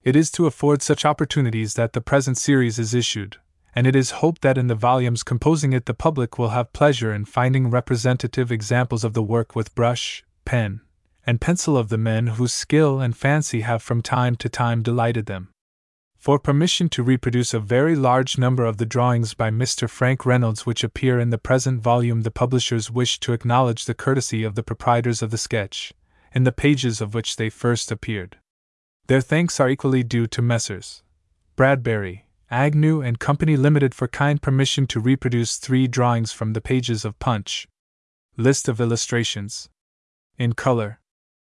It is to afford such opportunities that the present series is issued, and it is hoped that in the volumes composing it the public will have pleasure in finding representative examples of the work with brush, pen, and pencil of the men whose skill and fancy have from time to time delighted them. For permission to reproduce a very large number of the drawings by Mr. Frank Reynolds which appear in the present volume, the publishers wish to acknowledge the courtesy of the proprietors of the sketch, in the pages of which they first appeared. Their thanks are equally due to Messrs. Bradbury, Agnew and Company Limited for kind permission to reproduce three drawings from the pages of Punch. List of illustrations. In color,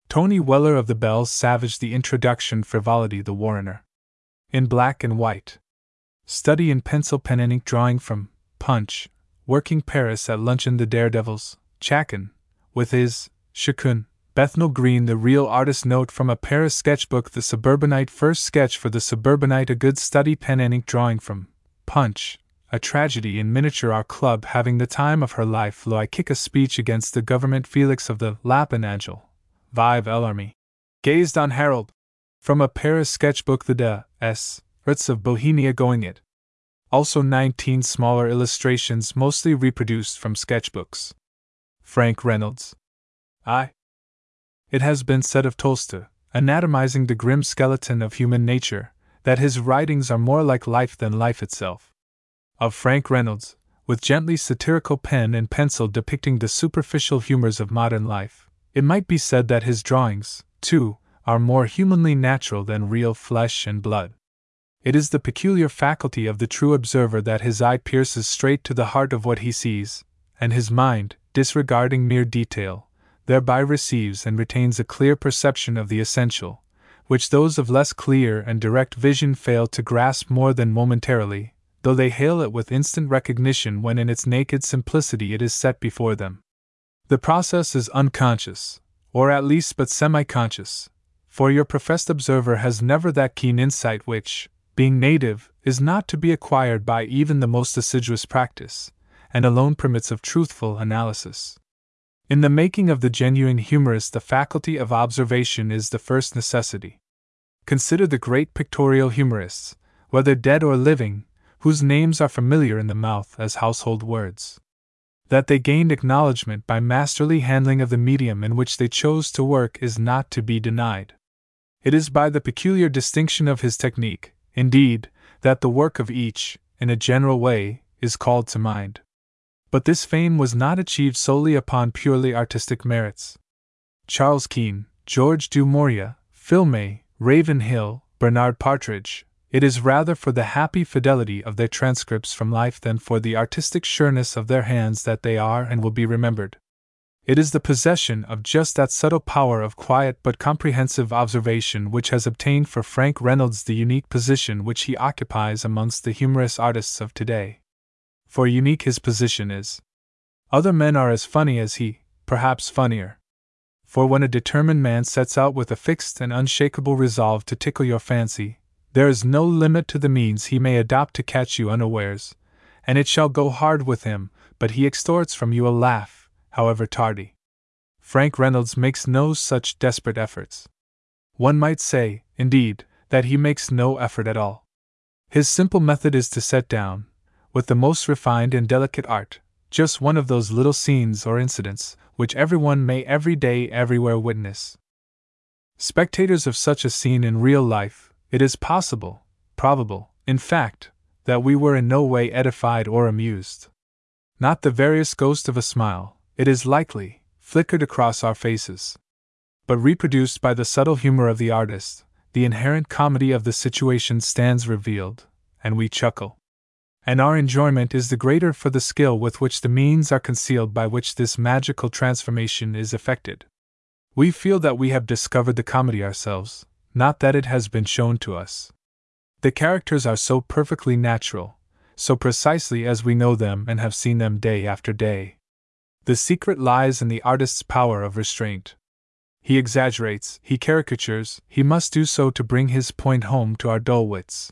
Tony Weller of the Belle Sauvage The Introduction Frivolity The Warrener. In black and white. Study in pencil pen and ink drawing from Punch, working Paris at luncheon the Daredevils, Chakin, with his Chacun, Bethnal Green the real artist note from a Paris sketchbook the suburbanite first sketch for the suburbanite a good study pen and ink drawing from Punch, a tragedy in miniature our club having the time of her life lo I kick a speech against the government Felix of the Lapin Agile Vive l'armée. Gazed on Harold. From a Paris sketchbook, the De S. Ritz of Bohemia going it. Also 19 smaller illustrations, mostly reproduced from sketchbooks. Frank Reynolds. I. It has been said of Tolstoy, anatomizing the grim skeleton of human nature, that his writings are more like life than life itself. Of Frank Reynolds, with gently satirical pen and pencil depicting the superficial humors of modern life, it might be said that his drawings, too, are more humanly natural than real flesh and blood. It is the peculiar faculty of the true observer that his eye pierces straight to the heart of what he sees, and his mind, disregarding mere detail, thereby receives and retains a clear perception of the essential, which those of less clear and direct vision fail to grasp more than momentarily, though they hail it with instant recognition when in its naked simplicity it is set before them. The process is unconscious, or at least but semi conscious, for your professed observer has never that keen insight which, being native, is not to be acquired by even the most assiduous practice, and alone permits of truthful analysis. In the making of the genuine humorist, the faculty of observation is the first necessity. Consider the great pictorial humorists, whether dead or living, whose names are familiar in the mouth as household words. That they gained acknowledgement by masterly handling of the medium in which they chose to work is not to be denied. It is by the peculiar distinction of his technique, indeed, that the work of each, in a general way, is called to mind. But this fame was not achieved solely upon purely artistic merits. Charles Keene, George du Maurier, May, Ravenhill, Bernard Partridge, it is rather for the happy fidelity of their transcripts from life than for the artistic sureness of their hands that they are and will be remembered. It is the possession of just that subtle power of quiet but comprehensive observation which has obtained for Frank Reynolds the unique position which he occupies amongst the humorous artists of today for unique his position is. Other men are as funny as he, perhaps funnier. For when a determined man sets out with a fixed and unshakable resolve to tickle your fancy, there is no limit to the means he may adopt to catch you unawares, and it shall go hard with him, but he extorts from you a laugh, however tardy. Frank Reynolds makes no such desperate efforts. One might say, indeed, that he makes no effort at all. His simple method is to set down, with the most refined and delicate art, just one of those little scenes or incidents which everyone may every day everywhere witness. Spectators of such a scene in real life, it is possible, probable, in fact, that we were in no way edified or amused. Not the veriest ghost of a smile, it is likely, flickered across our faces. But reproduced by the subtle humor of the artist, the inherent comedy of the situation stands revealed, and we chuckle and our enjoyment is the greater for the skill with which the means are concealed by which this magical transformation is effected. We feel that we have discovered the comedy ourselves, not that it has been shown to us. The characters are so perfectly natural, so precisely as we know them and have seen them day after day. The secret lies in the artist's power of restraint. He exaggerates, he caricatures, he must do so to bring his point home to our dull wits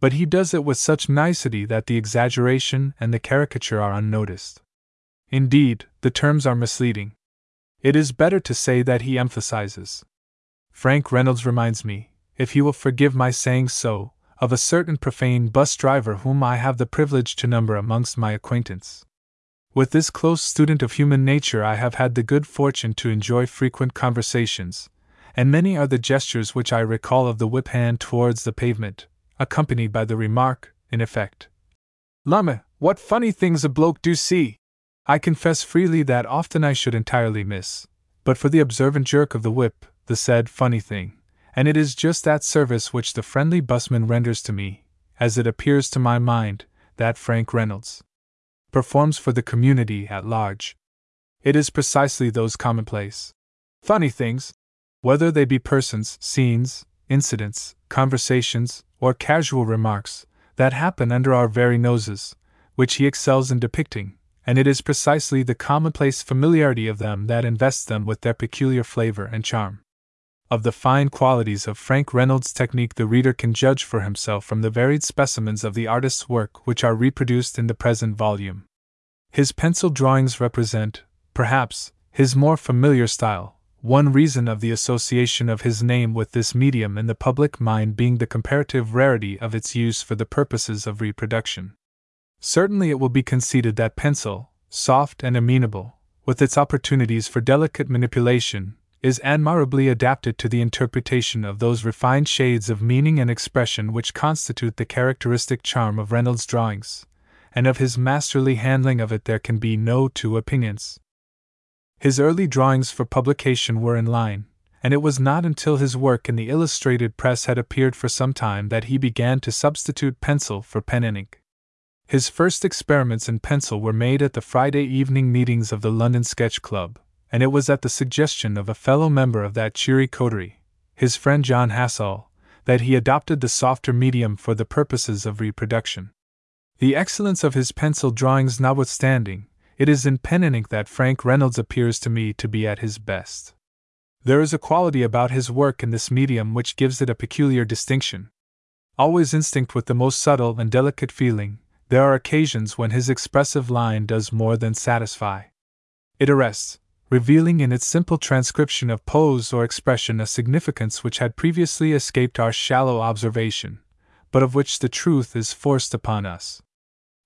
but he does it with such nicety that the exaggeration and the caricature are unnoticed. Indeed, the terms are misleading. It is better to say that he emphasizes. Frank Reynolds reminds me, if he will forgive my saying so, of a certain profane bus driver whom I have the privilege to number amongst my acquaintance. With this close student of human nature, I have had the good fortune to enjoy frequent conversations, and many are the gestures which I recall of the whip hand towards the pavement, accompanied by the remark, in effect, Lumme, what funny things a bloke do see! I confess freely that often I should entirely miss, but for the observant jerk of the whip, the said funny thing, and it is just that service which the friendly busman renders to me, as it appears to my mind, that Frank Reynolds performs for the community at large. It is precisely those commonplace, funny things, whether they be persons, scenes, incidents, conversations, or casual remarks, that happen under our very noses, which he excels in depicting, and it is precisely the commonplace familiarity of them that invests them with their peculiar flavor and charm. Of the fine qualities of Frank Reynolds' technique, the reader can judge for himself from the varied specimens of the artist's work which are reproduced in the present volume. His pencil drawings represent, perhaps, his more familiar style, one reason of the association of his name with this medium in the public mind being the comparative rarity of its use for the purposes of reproduction. Certainly, it will be conceded that pencil, soft and amenable, with its opportunities for delicate manipulation, is admirably adapted to the interpretation of those refined shades of meaning and expression which constitute the characteristic charm of Reynolds' drawings, and of his masterly handling of it there can be no two opinions. His early drawings for publication were in line, and it was not until his work in the illustrated press had appeared for some time that he began to substitute pencil for pen and ink. His first experiments in pencil were made at the Friday evening meetings of the London Sketch Club, and it was at the suggestion of a fellow member of that cheery coterie, his friend John Hassall, that he adopted the softer medium for the purposes of reproduction. The excellence of his pencil drawings notwithstanding, it is in pen and ink that Frank Reynolds appears to me to be at his best. There is a quality about his work in this medium which gives it a peculiar distinction. Always instinct with the most subtle and delicate feeling, there are occasions when his expressive line does more than satisfy. It arrests, revealing in its simple transcription of pose or expression a significance which had previously escaped our shallow observation, but of which the truth is forced upon us.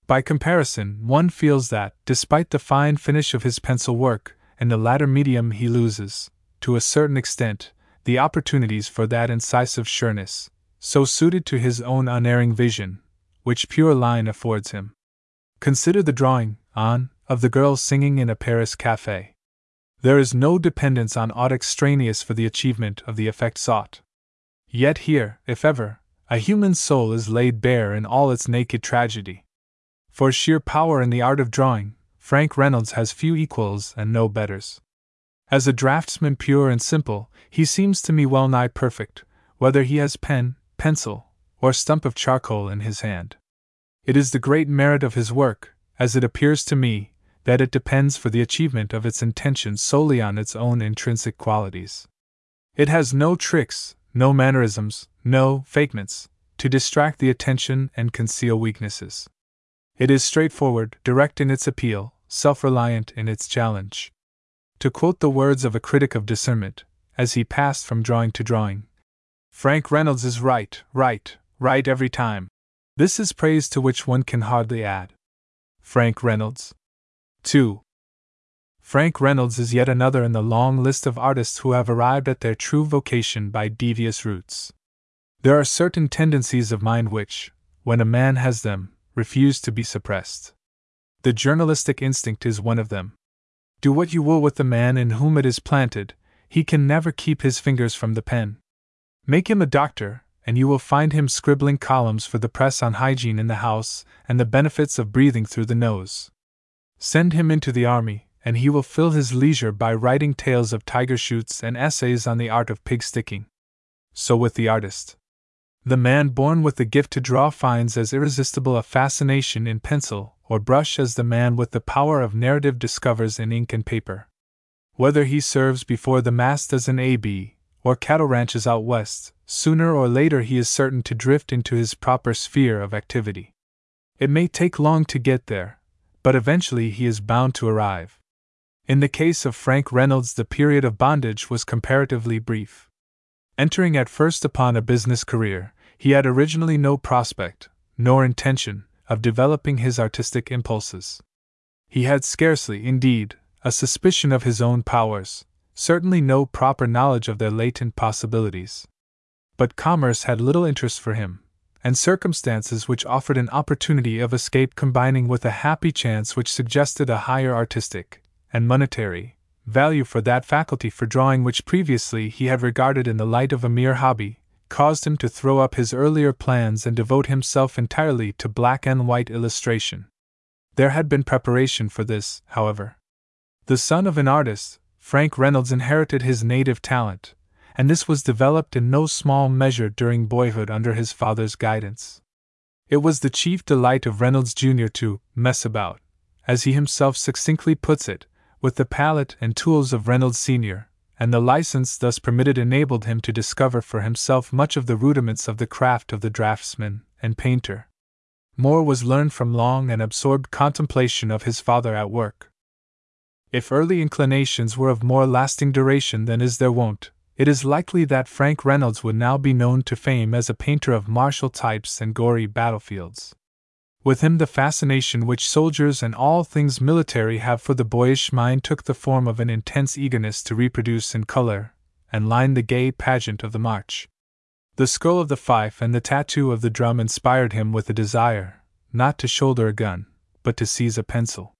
By comparison, one feels that, despite the fine finish of his pencil work, in the latter medium he loses, to a certain extent, the opportunities for that incisive sureness, so suited to his own unerring vision, which pure line affords him. Consider the drawing, on, of the girl singing in a Paris cafe. There is no dependence on aught extraneous for the achievement of the effect sought. Yet here, if ever, a human soul is laid bare in all its naked tragedy. For sheer power in the art of drawing, Frank Reynolds has few equals and no betters. As a draftsman pure and simple, he seems to me well nigh perfect, whether he has pen, pencil, or stump of charcoal in his hand. It is the great merit of his work, as it appears to me, that it depends for the achievement of its intention solely on its own intrinsic qualities. It has no tricks, no mannerisms, no fakements, to distract the attention and conceal weaknesses. It is straightforward, direct in its appeal, self reliant in its challenge. To quote the words of a critic of discernment, as he passed from drawing to drawing Frank Reynolds is right, right, right every time. This is praise to which one can hardly add. Frank Reynolds. 2. Frank Reynolds is yet another in the long list of artists who have arrived at their true vocation by devious routes. There are certain tendencies of mind which, when a man has them, refuse to be suppressed. The journalistic instinct is one of them. Do what you will with the man in whom it is planted, he can never keep his fingers from the pen. Make him a doctor, and you will find him scribbling columns for the press on hygiene in the house and the benefits of breathing through the nose. Send him into the army, and he will fill his leisure by writing tales of tiger shoots and essays on the art of pig sticking. So with the artist. The man born with the gift to draw finds as irresistible a fascination in pencil or brush as the man with the power of narrative discovers in ink and paper. Whether he serves before the mast as an A.B., or cattle ranches out west, sooner or later he is certain to drift into his proper sphere of activity. It may take long to get there, but eventually he is bound to arrive. In the case of Frank Reynolds, the period of bondage was comparatively brief. Entering at first upon a business career, he had originally no prospect, nor intention, of developing his artistic impulses. He had scarcely, indeed, a suspicion of his own powers, certainly no proper knowledge of their latent possibilities. But commerce had little interest for him, and circumstances which offered an opportunity of escape combining with a happy chance which suggested a higher artistic and monetary value for that faculty for drawing which previously he had regarded in the light of a mere hobby, caused him to throw up his earlier plans and devote himself entirely to black and white illustration. There had been preparation for this, however. The son of an artist, Frank Reynolds inherited his native talent, and this was developed in no small measure during boyhood under his father's guidance. It was the chief delight of Reynolds Jr. to mess about, as he himself succinctly puts it, with the palette and tools of Reynolds Sr., and the license thus permitted enabled him to discover for himself much of the rudiments of the craft of the draftsman and painter. More was learned from long and absorbed contemplation of his father at work. If early inclinations were of more lasting duration than is their wont, it is likely that Frank Reynolds would now be known to fame as a painter of martial types and gory battlefields. With him, the fascination which soldiers and all things military have for the boyish mind took the form of an intense eagerness to reproduce in color and line the gay pageant of the march. The skull of the fife and the tattoo of the drum inspired him with a desire, not to shoulder a gun, but to seize a pencil.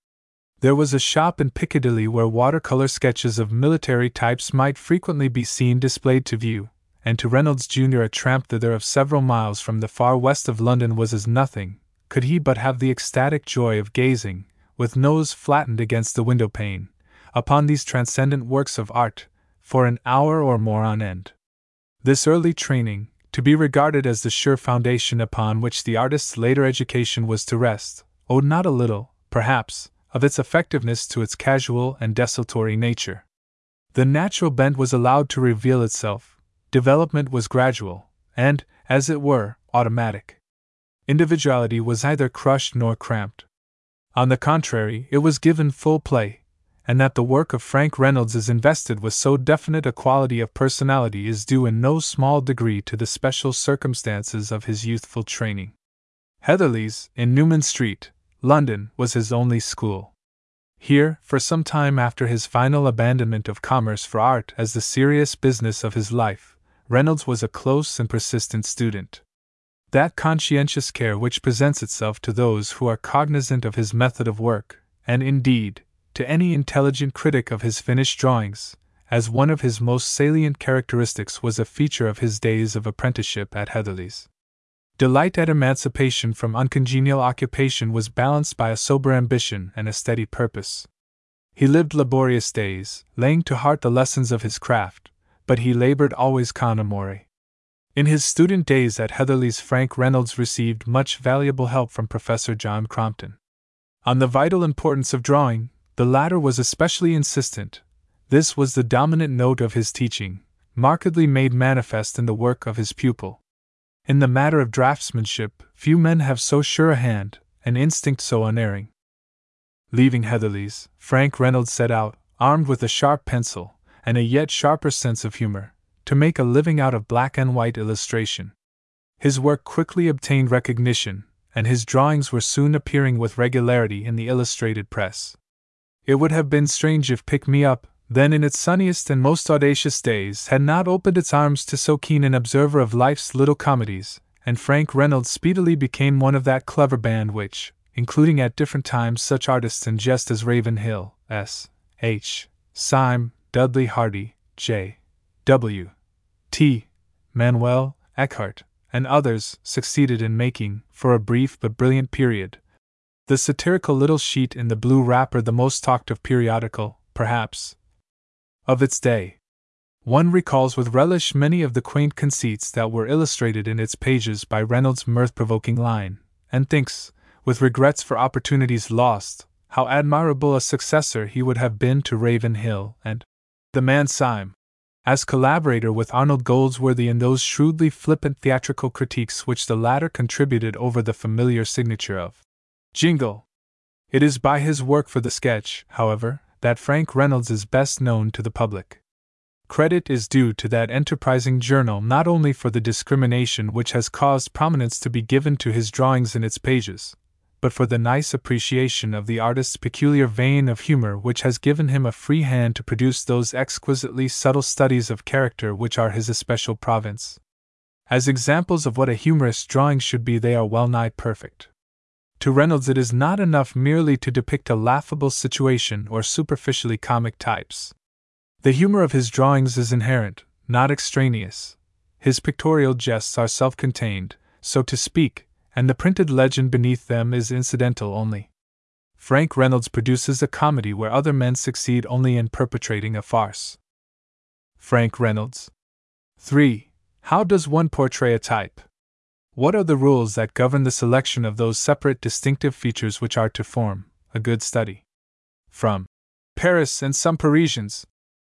There was a shop in Piccadilly where watercolor sketches of military types might frequently be seen displayed to view, and to Reynolds Jr. a tramp thither of several miles from the far west of London was as nothing, could he but have the ecstatic joy of gazing, with nose flattened against the window pane, upon these transcendent works of art, for an hour or more on end. This early training, to be regarded as the sure foundation upon which the artist's later education was to rest, owed not a little, perhaps, of its effectiveness to its casual and desultory nature. The natural bent was allowed to reveal itself, development was gradual, and, as it were, automatic. Individuality was neither crushed nor cramped. On the contrary, it was given full play, and that the work of Frank Reynolds is invested with so definite a quality of personality is due in no small degree to the special circumstances of his youthful training. Heatherley's, in Newman Street, London was his only school. Here, for some time after his final abandonment of commerce for art as the serious business of his life, Reynolds was a close and persistent student. That conscientious care which presents itself to those who are cognizant of his method of work, and indeed, to any intelligent critic of his finished drawings, as one of his most salient characteristics was a feature of his days of apprenticeship at Heatherley's. Delight at emancipation from uncongenial occupation was balanced by a sober ambition and a steady purpose. He lived laborious days, laying to heart the lessons of his craft, but he labored always con amore. In his student days at Heatherley's, Frank Reynolds received much valuable help from Professor John Crompton. On the vital importance of drawing, the latter was especially insistent. This was the dominant note of his teaching, markedly made manifest in the work of his pupil. In the matter of draftsmanship, few men have so sure a hand, an instinct so unerring. Leaving Heatherley's, Frank Reynolds set out, armed with a sharp pencil, and a yet sharper sense of humor, to make a living out of black and white illustration. His work quickly obtained recognition, and his drawings were soon appearing with regularity in the illustrated press. It would have been strange if Pick Me Up, then in its sunniest and most audacious days, had not opened its arms to so keen an observer of life's little comedies, and Frank Reynolds speedily became one of that clever band which, including at different times such artists in jest as Ravenhill, S. H. Sime, Dudley Hardy, J. W. T. Manuel, Eckhardt, and others, succeeded in making, for a brief but brilliant period, the satirical little sheet in the blue wrapper the most talked of periodical, perhaps, of its day. One recalls with relish many of the quaint conceits that were illustrated in its pages by Reynolds' mirth provoking line, and thinks, with regrets for opportunities lost, how admirable a successor he would have been to Ravenhill and the man Sime, as collaborator with Arnold Goldsworthy in those shrewdly flippant theatrical critiques which the latter contributed over the familiar signature of Jingle. It is by his work for the sketch, however, that Frank Reynolds is best known to the public. Credit is due to that enterprising journal not only for the discrimination which has caused prominence to be given to his drawings in its pages, but for the nice appreciation of the artist's peculiar vein of humor which has given him a free hand to produce those exquisitely subtle studies of character which are his especial province. As examples of what a humorist's drawing should be, they are well nigh perfect. To Reynolds, it is not enough merely to depict a laughable situation or superficially comic types. The humor of his drawings is inherent, not extraneous. His pictorial jests are self contained, so to speak, and the printed legend beneath them is incidental only. Frank Reynolds produces a comedy where other men succeed only in perpetrating a farce. Frank Reynolds. 3. How does one portray a type? What are the rules that govern the selection of those separate distinctive features which are to form a good study? From Paris and some Parisians,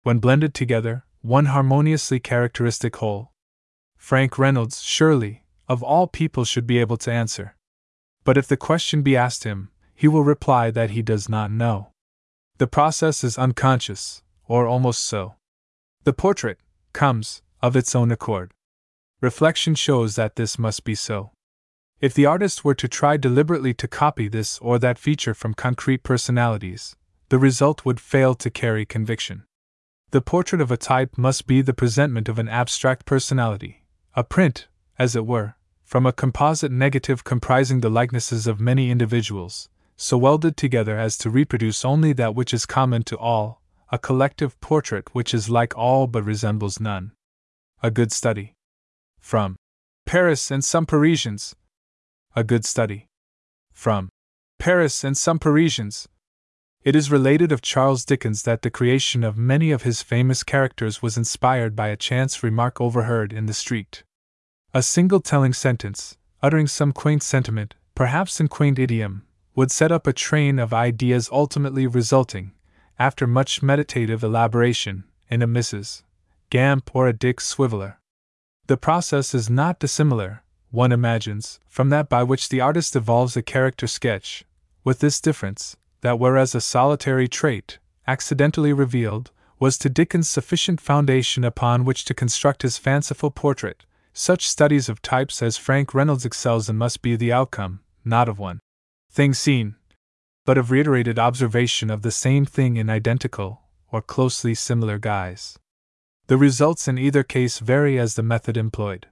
when blended together, one harmoniously characteristic whole. Frank Reynolds, surely, of all people, should be able to answer. But if the question be asked him, he will reply that he does not know. The process is unconscious, or almost so. The portrait comes, of its own accord. Reflection shows that this must be so. If the artist were to try deliberately to copy this or that feature from concrete personalities, the result would fail to carry conviction. The portrait of a type must be the presentment of an abstract personality, a print, as it were, from a composite negative comprising the likenesses of many individuals, so welded together as to reproduce only that which is common to all, a collective portrait which is like all but resembles none. A good study. From Paris and some Parisians. A good study. From Paris and some Parisians. It is related of Charles Dickens that the creation of many of his famous characters was inspired by a chance remark overheard in the street. A single telling sentence, uttering some quaint sentiment, perhaps in quaint idiom, would set up a train of ideas ultimately resulting, after much meditative elaboration, in a Mrs. Gamp or a Dick Swiveller. The process is not dissimilar, one imagines, from that by which the artist evolves a character sketch, with this difference, that whereas a solitary trait, accidentally revealed, was to Dickens sufficient foundation upon which to construct his fanciful portrait, such studies of types as Frank Reynolds excels in must be the outcome, not of one thing seen, but of reiterated observation of the same thing in identical, or closely similar guise. The results in either case vary as the method employed.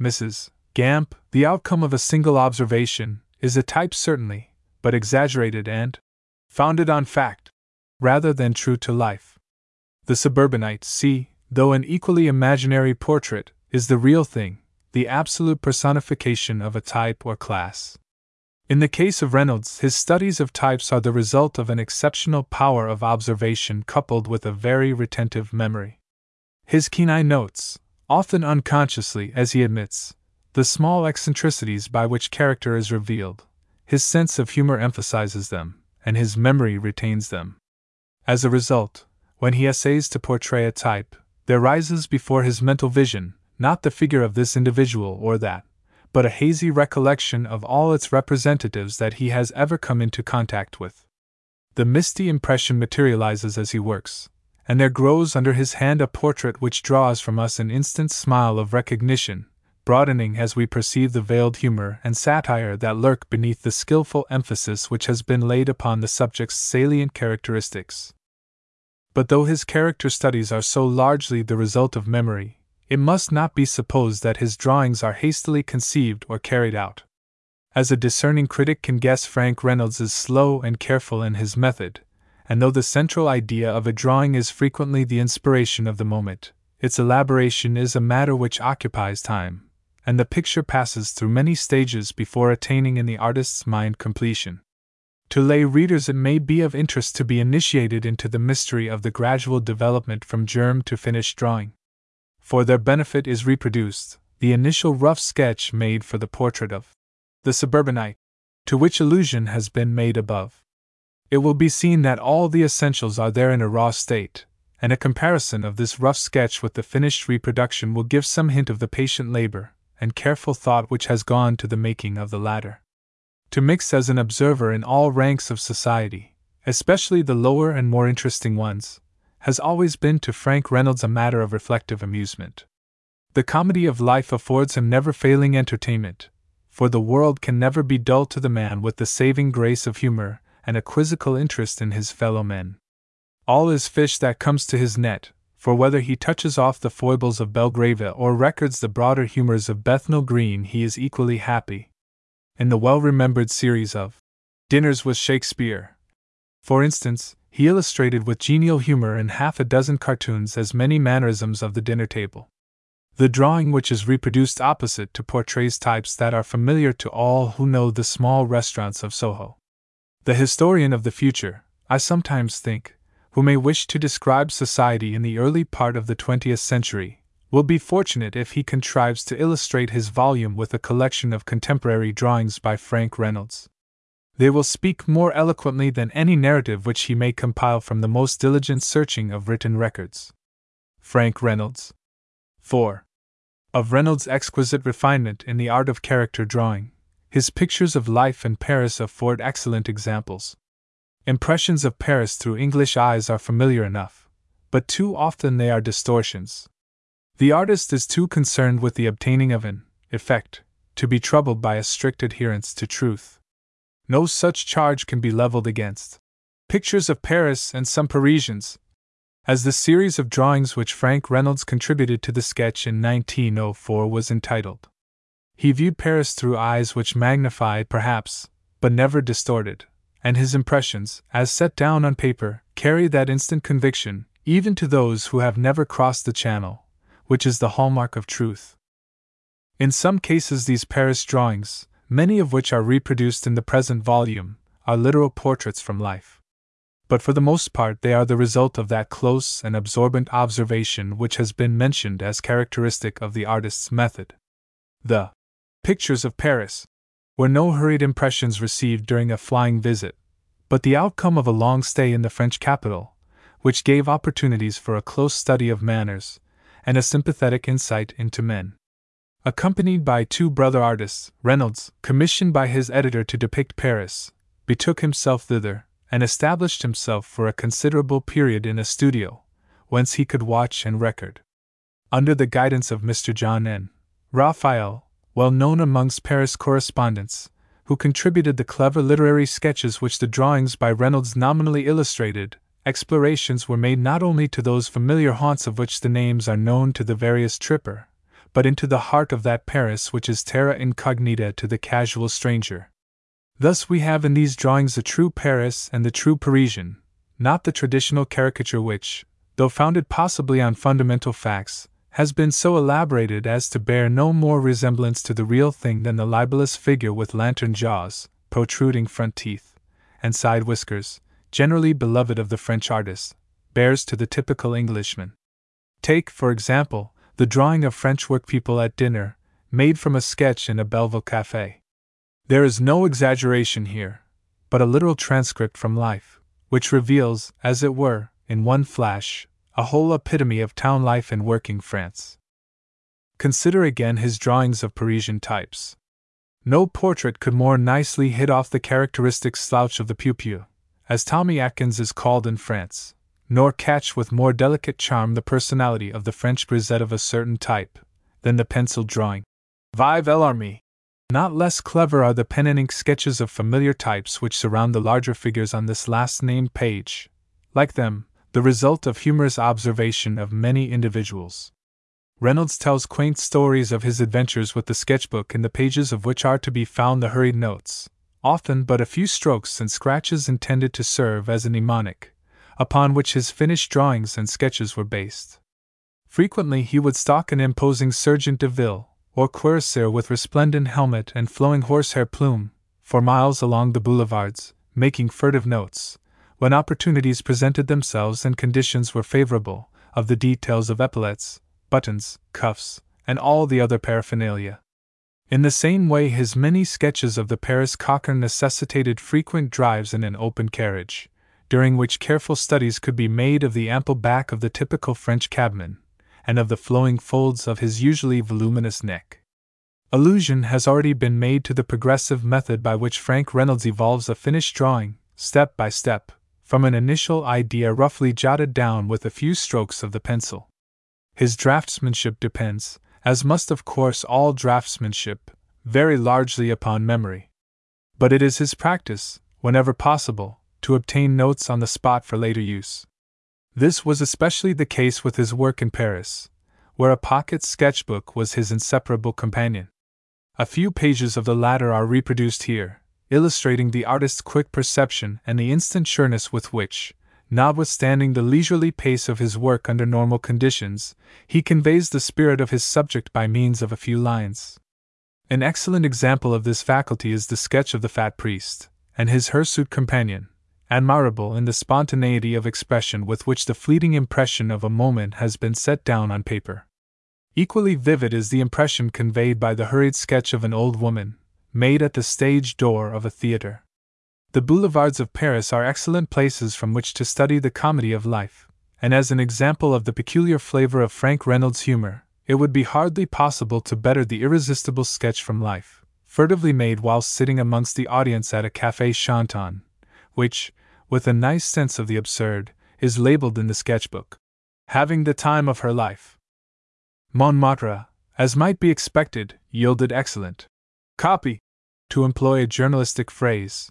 Mrs. Gamp, the outcome of a single observation, is a type certainly, but exaggerated and founded on fact, rather than true to life. The suburbanite, see, though an equally imaginary portrait, is the real thing, the absolute personification of a type or class. In the case of Reynolds, his studies of types are the result of an exceptional power of observation coupled with a very retentive memory. His keen eye notes, often unconsciously as he admits, the small eccentricities by which character is revealed, his sense of humor emphasizes them, and his memory retains them. As a result, when he essays to portray a type, there rises before his mental vision not the figure of this individual or that, but a hazy recollection of all its representatives that he has ever come into contact with. The misty impression materializes as he works, and there grows under his hand a portrait which draws from us an instant smile of recognition, broadening as we perceive the veiled humor and satire that lurk beneath the skillful emphasis which has been laid upon the subject's salient characteristics. But though his character studies are so largely the result of memory, it must not be supposed that his drawings are hastily conceived or carried out. As a discerning critic can guess, Frank Reynolds is slow and careful in his method, and though the central idea of a drawing is frequently the inspiration of the moment, its elaboration is a matter which occupies time, and the picture passes through many stages before attaining in the artist's mind completion. To lay readers, it may be of interest to be initiated into the mystery of the gradual development from germ to finished drawing for their benefit is reproduced the initial rough sketch made for the portrait of the suburbanite, to which allusion has been made above. It will be seen that all the essentials are there in a raw state, and a comparison of this rough sketch with the finished reproduction will give some hint of the patient labor and careful thought which has gone to the making of the latter. To mix as an observer in all ranks of society, especially the lower and more interesting ones, has always been to Frank Reynolds a matter of reflective amusement. The comedy of life affords him never failing entertainment, for the world can never be dull to the man with the saving grace of humor and a quizzical interest in his fellow men. All is fish that comes to his net, for whether he touches off the foibles of Belgravia or records the broader humors of Bethnal Green, he is equally happy. In the well remembered series of Dinners with Shakespeare, for instance, he illustrated with genial humor in half a dozen cartoons as many mannerisms of the dinner table. The drawing which is reproduced opposite to portrays types that are familiar to all who know the small restaurants of Soho. The historian of the future, I sometimes think, who may wish to describe society in the early part of the 20th century, will be fortunate if he contrives to illustrate his volume with a collection of contemporary drawings by Frank Reynolds they will speak more eloquently than any narrative which he may compile from the most diligent searching of written records. Frank Reynolds. 4. Of Reynolds' exquisite refinement in the art of character drawing, his pictures of life in Paris afford excellent examples. Impressions of Paris through English eyes are familiar enough, but too often they are distortions. The artist is too concerned with the obtaining of an effect to be troubled by a strict adherence to truth. No such charge can be leveled against. Pictures of Paris and some Parisians. As the series of drawings which Frank Reynolds contributed to the sketch in 1904 was entitled. He viewed Paris through eyes which magnified, perhaps, but never distorted, and his impressions, as set down on paper, carry that instant conviction, even to those who have never crossed the channel, which is the hallmark of truth. In some cases, these Paris drawings, many of which are reproduced in the present volume, are literal portraits from life. But for the most part, they are the result of that close and absorbent observation which has been mentioned as characteristic of the artist's method. The pictures of Paris were no hurried impressions received during a flying visit, but the outcome of a long stay in the French capital, which gave opportunities for a close study of manners and a sympathetic insight into men. Accompanied by two brother artists, Reynolds, commissioned by his editor to depict Paris, betook himself thither and established himself for a considerable period in a studio, whence he could watch and record. Under the guidance of Mr. John N. Raphael, well known amongst Paris correspondents, who contributed the clever literary sketches which the drawings by Reynolds nominally illustrated, explorations were made not only to those familiar haunts of which the names are known to the veriest tripper, but into the heart of that Paris which is terra incognita to the casual stranger. Thus, we have in these drawings the true Paris and the true Parisian, not the traditional caricature which, though founded possibly on fundamental facts, has been so elaborated as to bear no more resemblance to the real thing than the libelous figure with lantern jaws, protruding front teeth, and side whiskers, generally beloved of the French artist, bears to the typical Englishman. Take, for example, the drawing of French workpeople at dinner, made from a sketch in a Belleville cafe. There is no exaggeration here, but a literal transcript from life, which reveals, as it were, in one flash, a whole epitome of town life in working France. Consider again his drawings of Parisian types. No portrait could more nicely hit off the characteristic slouch of the pew as Tommy Atkins is called in France, nor catch with more delicate charm the personality of the French grisette of a certain type, than the pencil drawing. Vive l'armée! Not less clever are the pen and ink sketches of familiar types which surround the larger figures on this last named page. Like them, the result of humorous observation of many individuals. Reynolds tells quaint stories of his adventures with the sketchbook in the pages of which are to be found the hurried notes, often but a few strokes and scratches intended to serve as a mnemonic, upon which his finished drawings and sketches were based. Frequently he would stalk an imposing sergent de ville, or cuirassier with resplendent helmet and flowing horsehair plume, for miles along the boulevards, making furtive notes, when opportunities presented themselves and conditions were favorable, of the details of epaulets, buttons, cuffs, and all the other paraphernalia. In the same way, his many sketches of the Paris cocher necessitated frequent drives in an open carriage, during which careful studies could be made of the ample back of the typical French cabman, and of the flowing folds of his usually voluminous neck. Allusion has already been made to the progressive method by which Frank Reynolds evolves a finished drawing, step by step, from an initial idea roughly jotted down with a few strokes of the pencil. His draftsmanship depends, as must of course all draftsmanship, very largely upon memory. But it is his practice, whenever possible, to obtain notes on the spot for later use. This was especially the case with his work in Paris, where a pocket sketchbook was his inseparable companion. A few pages of the latter are reproduced here, illustrating the artist's quick perception and the instant sureness with which, notwithstanding the leisurely pace of his work under normal conditions, he conveys the spirit of his subject by means of a few lines. An excellent example of this faculty is the sketch of the fat priest and his hirsute companion, admirable in the spontaneity of expression with which the fleeting impression of a moment has been set down on paper. Equally vivid is the impression conveyed by the hurried sketch of an old woman, made at the stage door of a theater. The boulevards of Paris are excellent places from which to study the comedy of life, and as an example of the peculiar flavor of Frank Reynolds' humor, it would be hardly possible to better the irresistible sketch from life, furtively made whilst sitting amongst the audience at a cafe chantant, which, with a nice sense of the absurd, is labeled in the sketchbook. Having the time of her life. Montmartre, as might be expected, yielded excellent copy, to employ a journalistic phrase.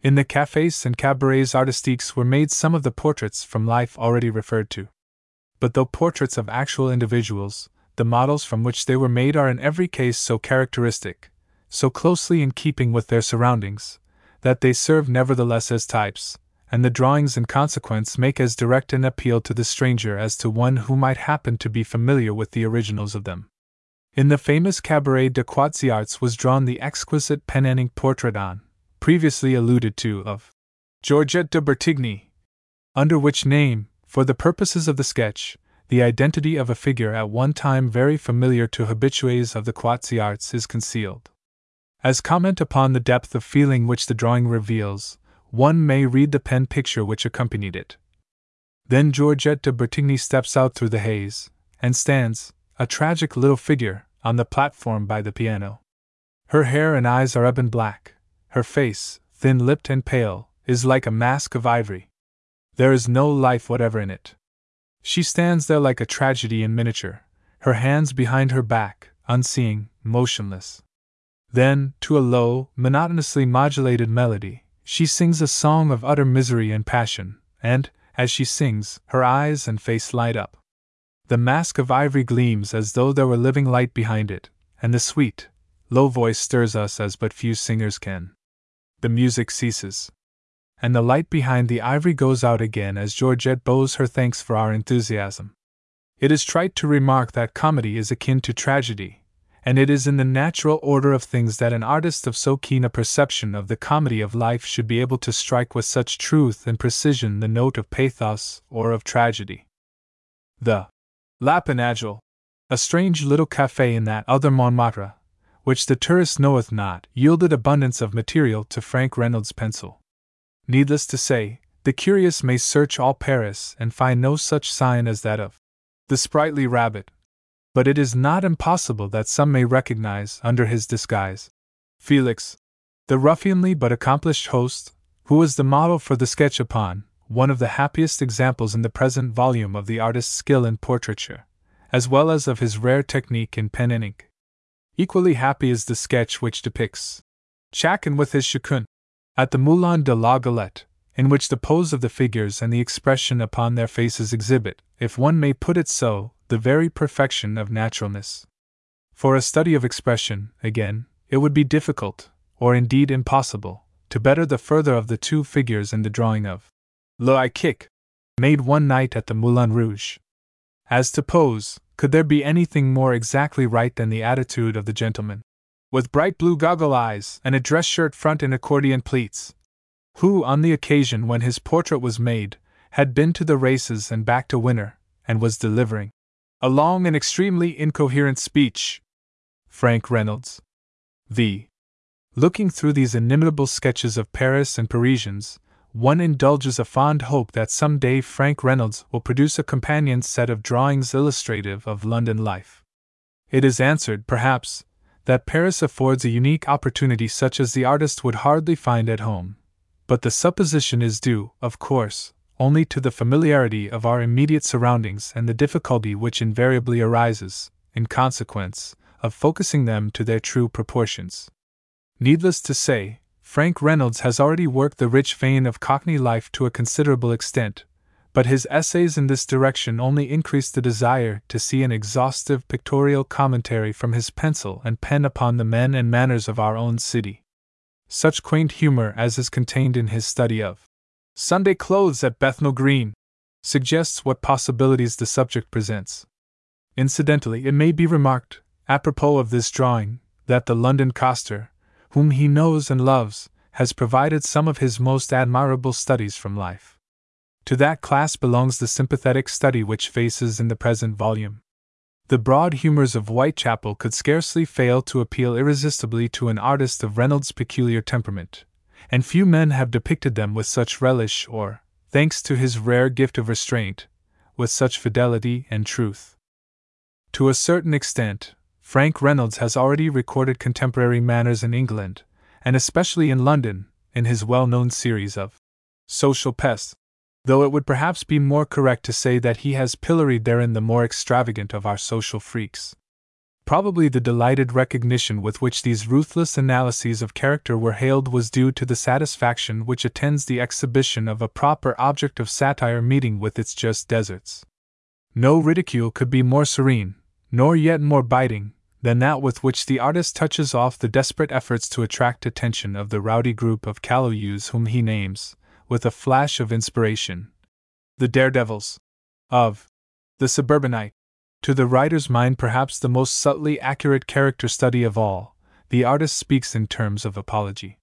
In the cafes and cabarets artistiques were made some of the portraits from life already referred to. But though portraits of actual individuals, the models from which they were made are in every case so characteristic, so closely in keeping with their surroundings, that they serve nevertheless as types, and the drawings in consequence make as direct an appeal to the stranger as to one who might happen to be familiar with the originals of them. In the famous Cabaret de Quat'z'Arts was drawn the exquisite pen and ink portrait on, previously alluded to, of Georgette de Bertigny, under which name, for the purposes of the sketch, the identity of a figure at one time very familiar to habitués of the Quat'z'Arts is concealed. As comment upon the depth of feeling which the drawing reveals, one may read the pen picture which accompanied it. Then Georgette de Bertigny steps out through the haze, and stands, a tragic little figure, on the platform by the piano. Her hair and eyes are ebon black, her face, thin lipped and pale, is like a mask of ivory. There is no life whatever in it. She stands there like a tragedy in miniature, her hands behind her back, unseeing, motionless. Then, to a low, monotonously modulated melody, she sings a song of utter misery and passion, and, as she sings, her eyes and face light up. The mask of ivory gleams as though there were living light behind it, and the sweet, low voice stirs us as but few singers can. The music ceases. And the light behind the ivory goes out again as Georgette bows her thanks for our enthusiasm. It is trite to remark that comedy is akin to tragedy, and it is in the natural order of things that an artist of so keen a perception of the comedy of life should be able to strike with such truth and precision the note of pathos or of tragedy. The Lapin Agile, a strange little cafe in that other Montmartre, which the tourist knoweth not, yielded abundance of material to Frank Reynolds' pencil. Needless to say, the curious may search all Paris and find no such sign as that of the sprightly rabbit, but it is not impossible that some may recognize, under his disguise, Felix, the ruffianly but accomplished host, who was the model for the sketch upon, one of the happiest examples in the present volume of the artist's skill in portraiture, as well as of his rare technique in pen and ink. Equally happy is the sketch which depicts Chacun with his chacun at the Moulin de la Galette, in which the pose of the figures and the expression upon their faces exhibit, if one may put it so, the very perfection of naturalness. For a study of expression, again, it would be difficult, or indeed impossible, to better the further of the two figures in the drawing of Le Kick, made one night at the Moulin Rouge. As to pose, could there be anything more exactly right than the attitude of the gentleman, with bright blue goggle eyes and a dress shirt front and accordion pleats, who, on the occasion when his portrait was made, had been to the races and back to winter, and was delivering a long and extremely incoherent speech. Frank Reynolds. V. Looking through these inimitable sketches of Paris and Parisians, one indulges a fond hope that some day Frank Reynolds will produce a companion set of drawings illustrative of London life. It is answered, perhaps, that Paris affords a unique opportunity such as the artist would hardly find at home. But the supposition is due, of course, only to the familiarity of our immediate surroundings and the difficulty which invariably arises, in consequence, of focusing them to their true proportions. Needless to say, Frank Reynolds has already worked the rich vein of Cockney life to a considerable extent, but his essays in this direction only increase the desire to see an exhaustive pictorial commentary from his pencil and pen upon the men and manners of our own city. Such quaint humor as is contained in his study of Sunday clothes at Bethnal Green suggests what possibilities the subject presents. Incidentally, it may be remarked, apropos of this drawing, that the London coster, whom he knows and loves, has provided some of his most admirable studies from life. To that class belongs the sympathetic study which faces in the present volume. The broad humors of Whitechapel could scarcely fail to appeal irresistibly to an artist of Reynolds' peculiar temperament, and few men have depicted them with such relish or, thanks to his rare gift of restraint, with such fidelity and truth. To a certain extent, Frank Reynolds has already recorded contemporary manners in England, and especially in London, in his well known series of Social Pests, though it would perhaps be more correct to say that he has pilloried therein the more extravagant of our social freaks. Probably the delighted recognition with which these ruthless analyses of character were hailed was due to the satisfaction which attends the exhibition of a proper object of satire meeting with its just deserts. No ridicule could be more serene, nor yet more biting, than that with which the artist touches off the desperate efforts to attract attention of the rowdy group of callow youths whom he names, with a flash of inspiration, the daredevils of the suburbanite. To the writer's mind, perhaps the most subtly accurate character study of all, the artist speaks in terms of apology.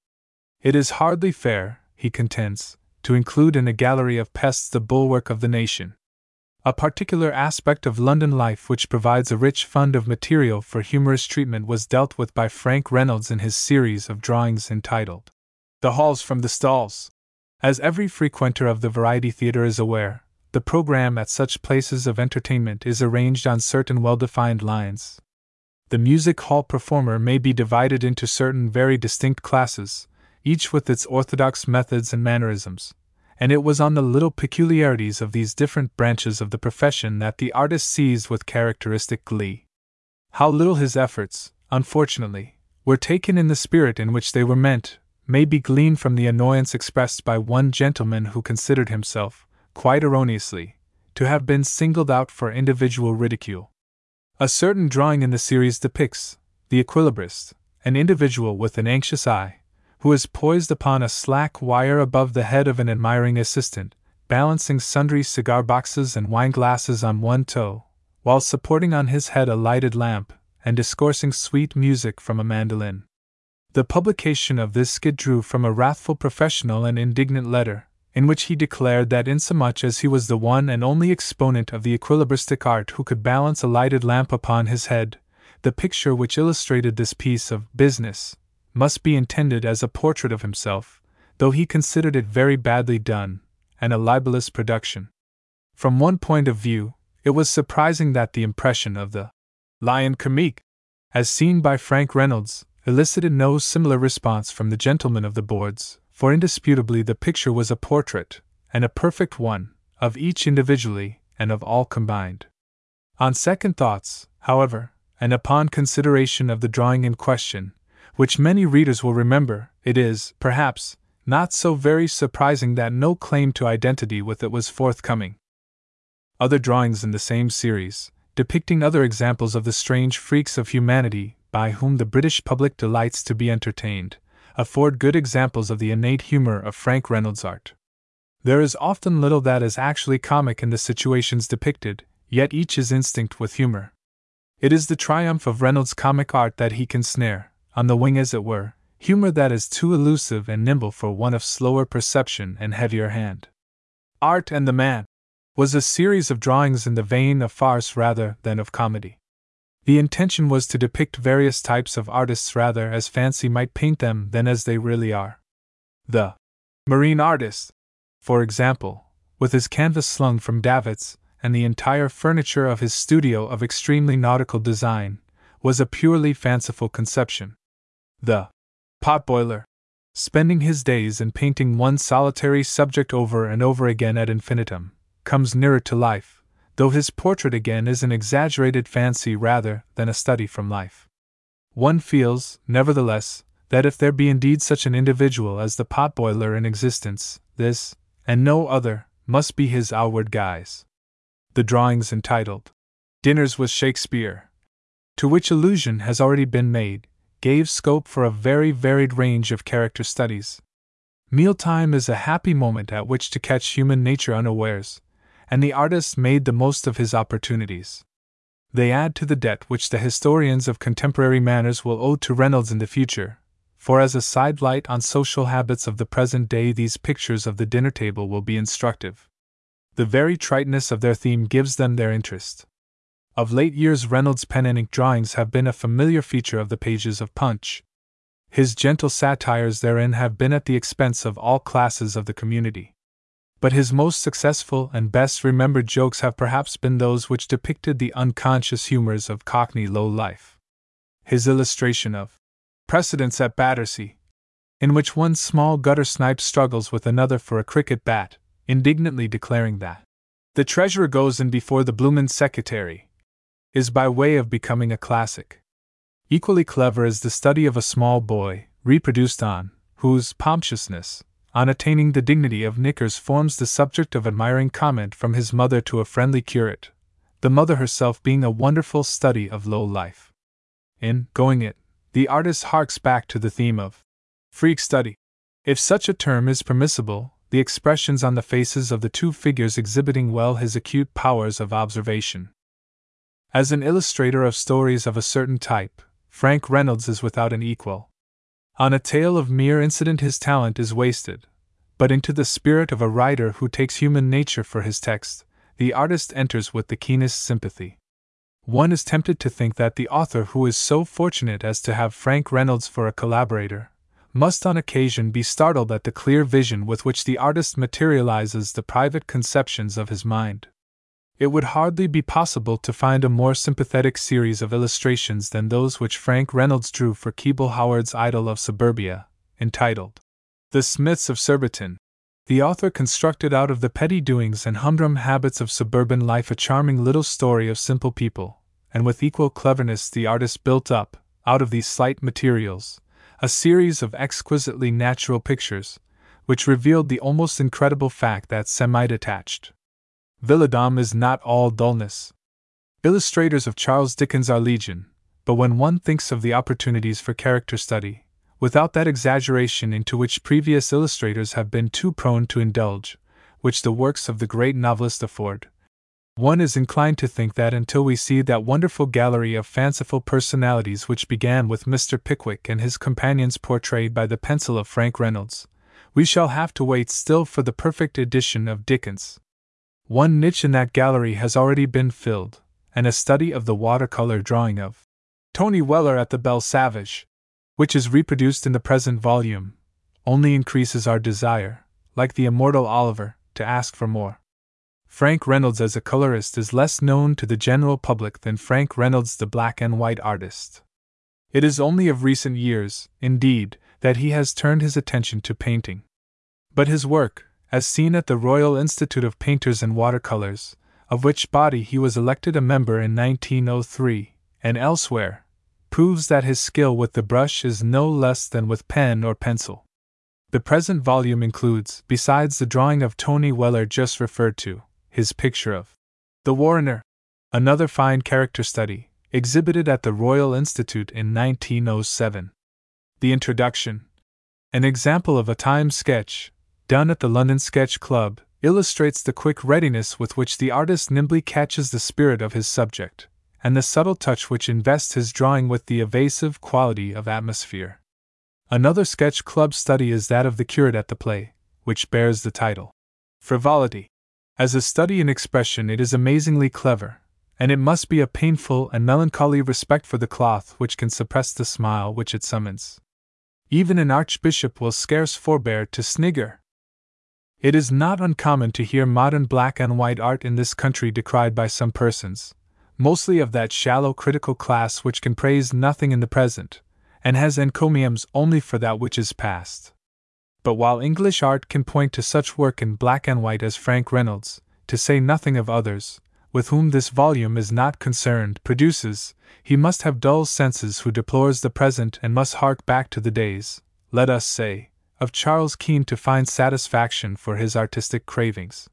It is hardly fair, he contends, to include in a gallery of pests the bulwark of the nation. A particular aspect of London life which provides a rich fund of material for humorous treatment was dealt with by Frank Reynolds in his series of drawings entitled The Halls from the Stalls. As every frequenter of the Variety Theatre is aware, the program at such places of entertainment is arranged on certain well defined lines. The music hall performer may be divided into certain very distinct classes, each with its orthodox methods and mannerisms, and it was on the little peculiarities of these different branches of the profession that the artist seized with characteristic glee. How little his efforts, unfortunately, were taken in the spirit in which they were meant, may be gleaned from the annoyance expressed by one gentleman who considered himself, quite erroneously, to have been singled out for individual ridicule. A certain drawing in the series depicts the equilibrist, an individual with an anxious eye, who is poised upon a slack wire above the head of an admiring assistant, balancing sundry cigar boxes and wine glasses on one toe, while supporting on his head a lighted lamp and discoursing sweet music from a mandolin. The publication of this skit drew from a wrathful professional an indignant letter, in which he declared that insomuch as he was the one and only exponent of the equilibristic art who could balance a lighted lamp upon his head, the picture which illustrated this piece of business must be intended as a portrait of himself, though he considered it very badly done, and a libelous production. From one point of view, it was surprising that the impression of the lion comique, as seen by Frank Reynolds, elicited no similar response from the gentlemen of the boards, for indisputably the picture was a portrait, and a perfect one, of each individually, and of all combined. On second thoughts, however, and upon consideration of the drawing in question, which many readers will remember, it is, perhaps, not so very surprising that no claim to identity with it was forthcoming. Other drawings in the same series, depicting other examples of the strange freaks of humanity by whom the British public delights to be entertained, afford good examples of the innate humor of Frank Reynolds' art. There is often little that is actually comic in the situations depicted, yet each is instinct with humor. It is the triumph of Reynolds' comic art that he can snare, on the wing as it were, humor that is too elusive and nimble for one of slower perception and heavier hand. Art and the Man was a series of drawings in the vein of farce rather than of comedy. The intention was to depict various types of artists rather as fancy might paint them than as they really are. The marine artist, for example, with his canvas slung from davits, and the entire furniture of his studio of extremely nautical design, was a purely fanciful conception. The potboiler, spending his days in painting one solitary subject over and over again ad infinitum, comes nearer to life, though his portrait again is an exaggerated fancy rather than a study from life. One feels, nevertheless, that if there be indeed such an individual as the potboiler in existence, this, and no other, must be his outward guise. The drawings entitled Dinners with Shakespeare, to which allusion has already been made, gave scope for a very varied range of character studies. Mealtime is a happy moment at which to catch human nature unawares, and the artist made the most of his opportunities. They add to the debt which the historians of contemporary manners will owe to Reynolds in the future, for as a sidelight on social habits of the present day, these pictures of the dinner table will be instructive. The very triteness of their theme gives them their interest. Of late years, Reynolds' pen and ink drawings have been a familiar feature of the pages of Punch. His gentle satires therein have been at the expense of all classes of the community. But his most successful and best remembered jokes have perhaps been those which depicted the unconscious humors of Cockney low life. His illustration of Precedence at Battersea, in which one small gutter snipe struggles with another for a cricket bat, indignantly declaring that the treasurer goes in before the bloomin' secretary, is by way of becoming a classic. Equally clever is the study of a small boy, reproduced on, whose pompousness, on attaining the dignity of knickers, forms the subject of admiring comment from his mother to a friendly curate, the mother herself being a wonderful study of low life. In Going It, the artist harks back to the theme of freak study. If such a term is permissible, the expressions on the faces of the two figures exhibiting well his acute powers of observation. As an illustrator of stories of a certain type, Frank Reynolds is without an equal. On a tale of mere incident, his talent is wasted, but into the spirit of a writer who takes human nature for his text, the artist enters with the keenest sympathy. One is tempted to think that the author who is so fortunate as to have Frank Reynolds for a collaborator must on occasion be startled at the clear vision with which the artist materializes the private conceptions of his mind. It would hardly be possible to find a more sympathetic series of illustrations than those which Frank Reynolds drew for Keble Howard's Idyll of Suburbia, entitled The Smiths of Surbiton. The author constructed out of the petty doings and humdrum habits of suburban life a charming little story of simple people, and with equal cleverness the artist built up, out of these slight materials, a series of exquisitely natural pictures, which revealed the almost incredible fact that semi detached villadom is not all dullness. Illustrators of Charles Dickens are legion, but when one thinks of the opportunities for character study, without that exaggeration into which previous illustrators have been too prone to indulge, which the works of the great novelist afford, one is inclined to think that until we see that wonderful gallery of fanciful personalities which began with Mr. Pickwick and his companions portrayed by the pencil of Frank Reynolds, we shall have to wait still for the perfect edition of Dickens. One niche in that gallery has already been filled, and a study of the watercolor drawing of Tony Weller at the Belle Sauvage, which is reproduced in the present volume, only increases our desire, like the immortal Oliver, to ask for more. Frank Reynolds as a colorist is less known to the general public than Frank Reynolds the black and white artist. It is only of recent years, indeed, that he has turned his attention to painting. But his work, as seen at the Royal Institute of Painters and Watercolors, of which body he was elected a member in 1903, and elsewhere, proves that his skill with the brush is no less than with pen or pencil. The present volume includes, besides the drawing of Tony Weller just referred to, his picture of the Warrener, another fine character study, exhibited at the Royal Institute in 1907. The introduction, an example of a time sketch, done at the London Sketch Club, illustrates the quick readiness with which the artist nimbly catches the spirit of his subject, and the subtle touch which invests his drawing with the evasive quality of atmosphere. Another Sketch Club study is that of the curate at the play, which bears the title Frivolity. As a study in expression, it is amazingly clever, and it must be a painful and melancholy respect for the cloth which can suppress the smile which it summons. Even an archbishop will scarce forbear to snigger. It is not uncommon to hear modern black and white art in this country decried by some persons, mostly of that shallow critical class which can praise nothing in the present, and has encomiums only for that which is past. But while English art can point to such work in black and white as Frank Reynolds, to say nothing of others, with whom this volume is not concerned, produces, he must have dull senses who deplores the present and must hark back to the days, let us say, of Charles Keene to find satisfaction for his artistic cravings.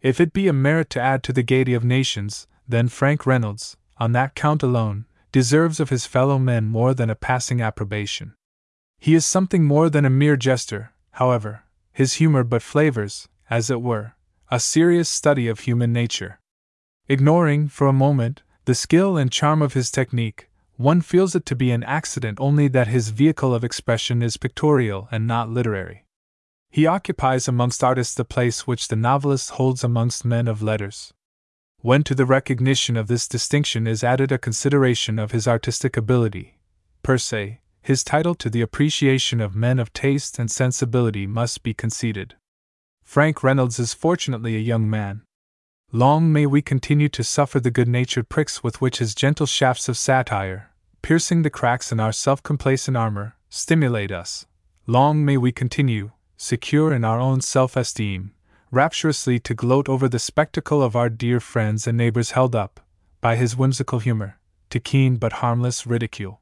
If it be a merit to add to the gaiety of nations, then Frank Reynolds, on that count alone, deserves of his fellow men more than a passing approbation. He is something more than a mere jester, however, his humor but flavors, as it were, a serious study of human nature. Ignoring, for a moment, the skill and charm of his technique, one feels it to be an accident only that his vehicle of expression is pictorial and not literary. He occupies amongst artists the place which the novelist holds amongst men of letters. When to the recognition of this distinction is added a consideration of his artistic ability, per se, his title to the appreciation of men of taste and sensibility must be conceded. Frank Reynolds is fortunately a young man. Long may we continue to suffer the good natured pricks with which his gentle shafts of satire, piercing the cracks in our self complacent armor, stimulate us. Long may we continue, secure in our own self esteem, rapturously to gloat over the spectacle of our dear friends and neighbors held up, by his whimsical humor, to keen but harmless ridicule.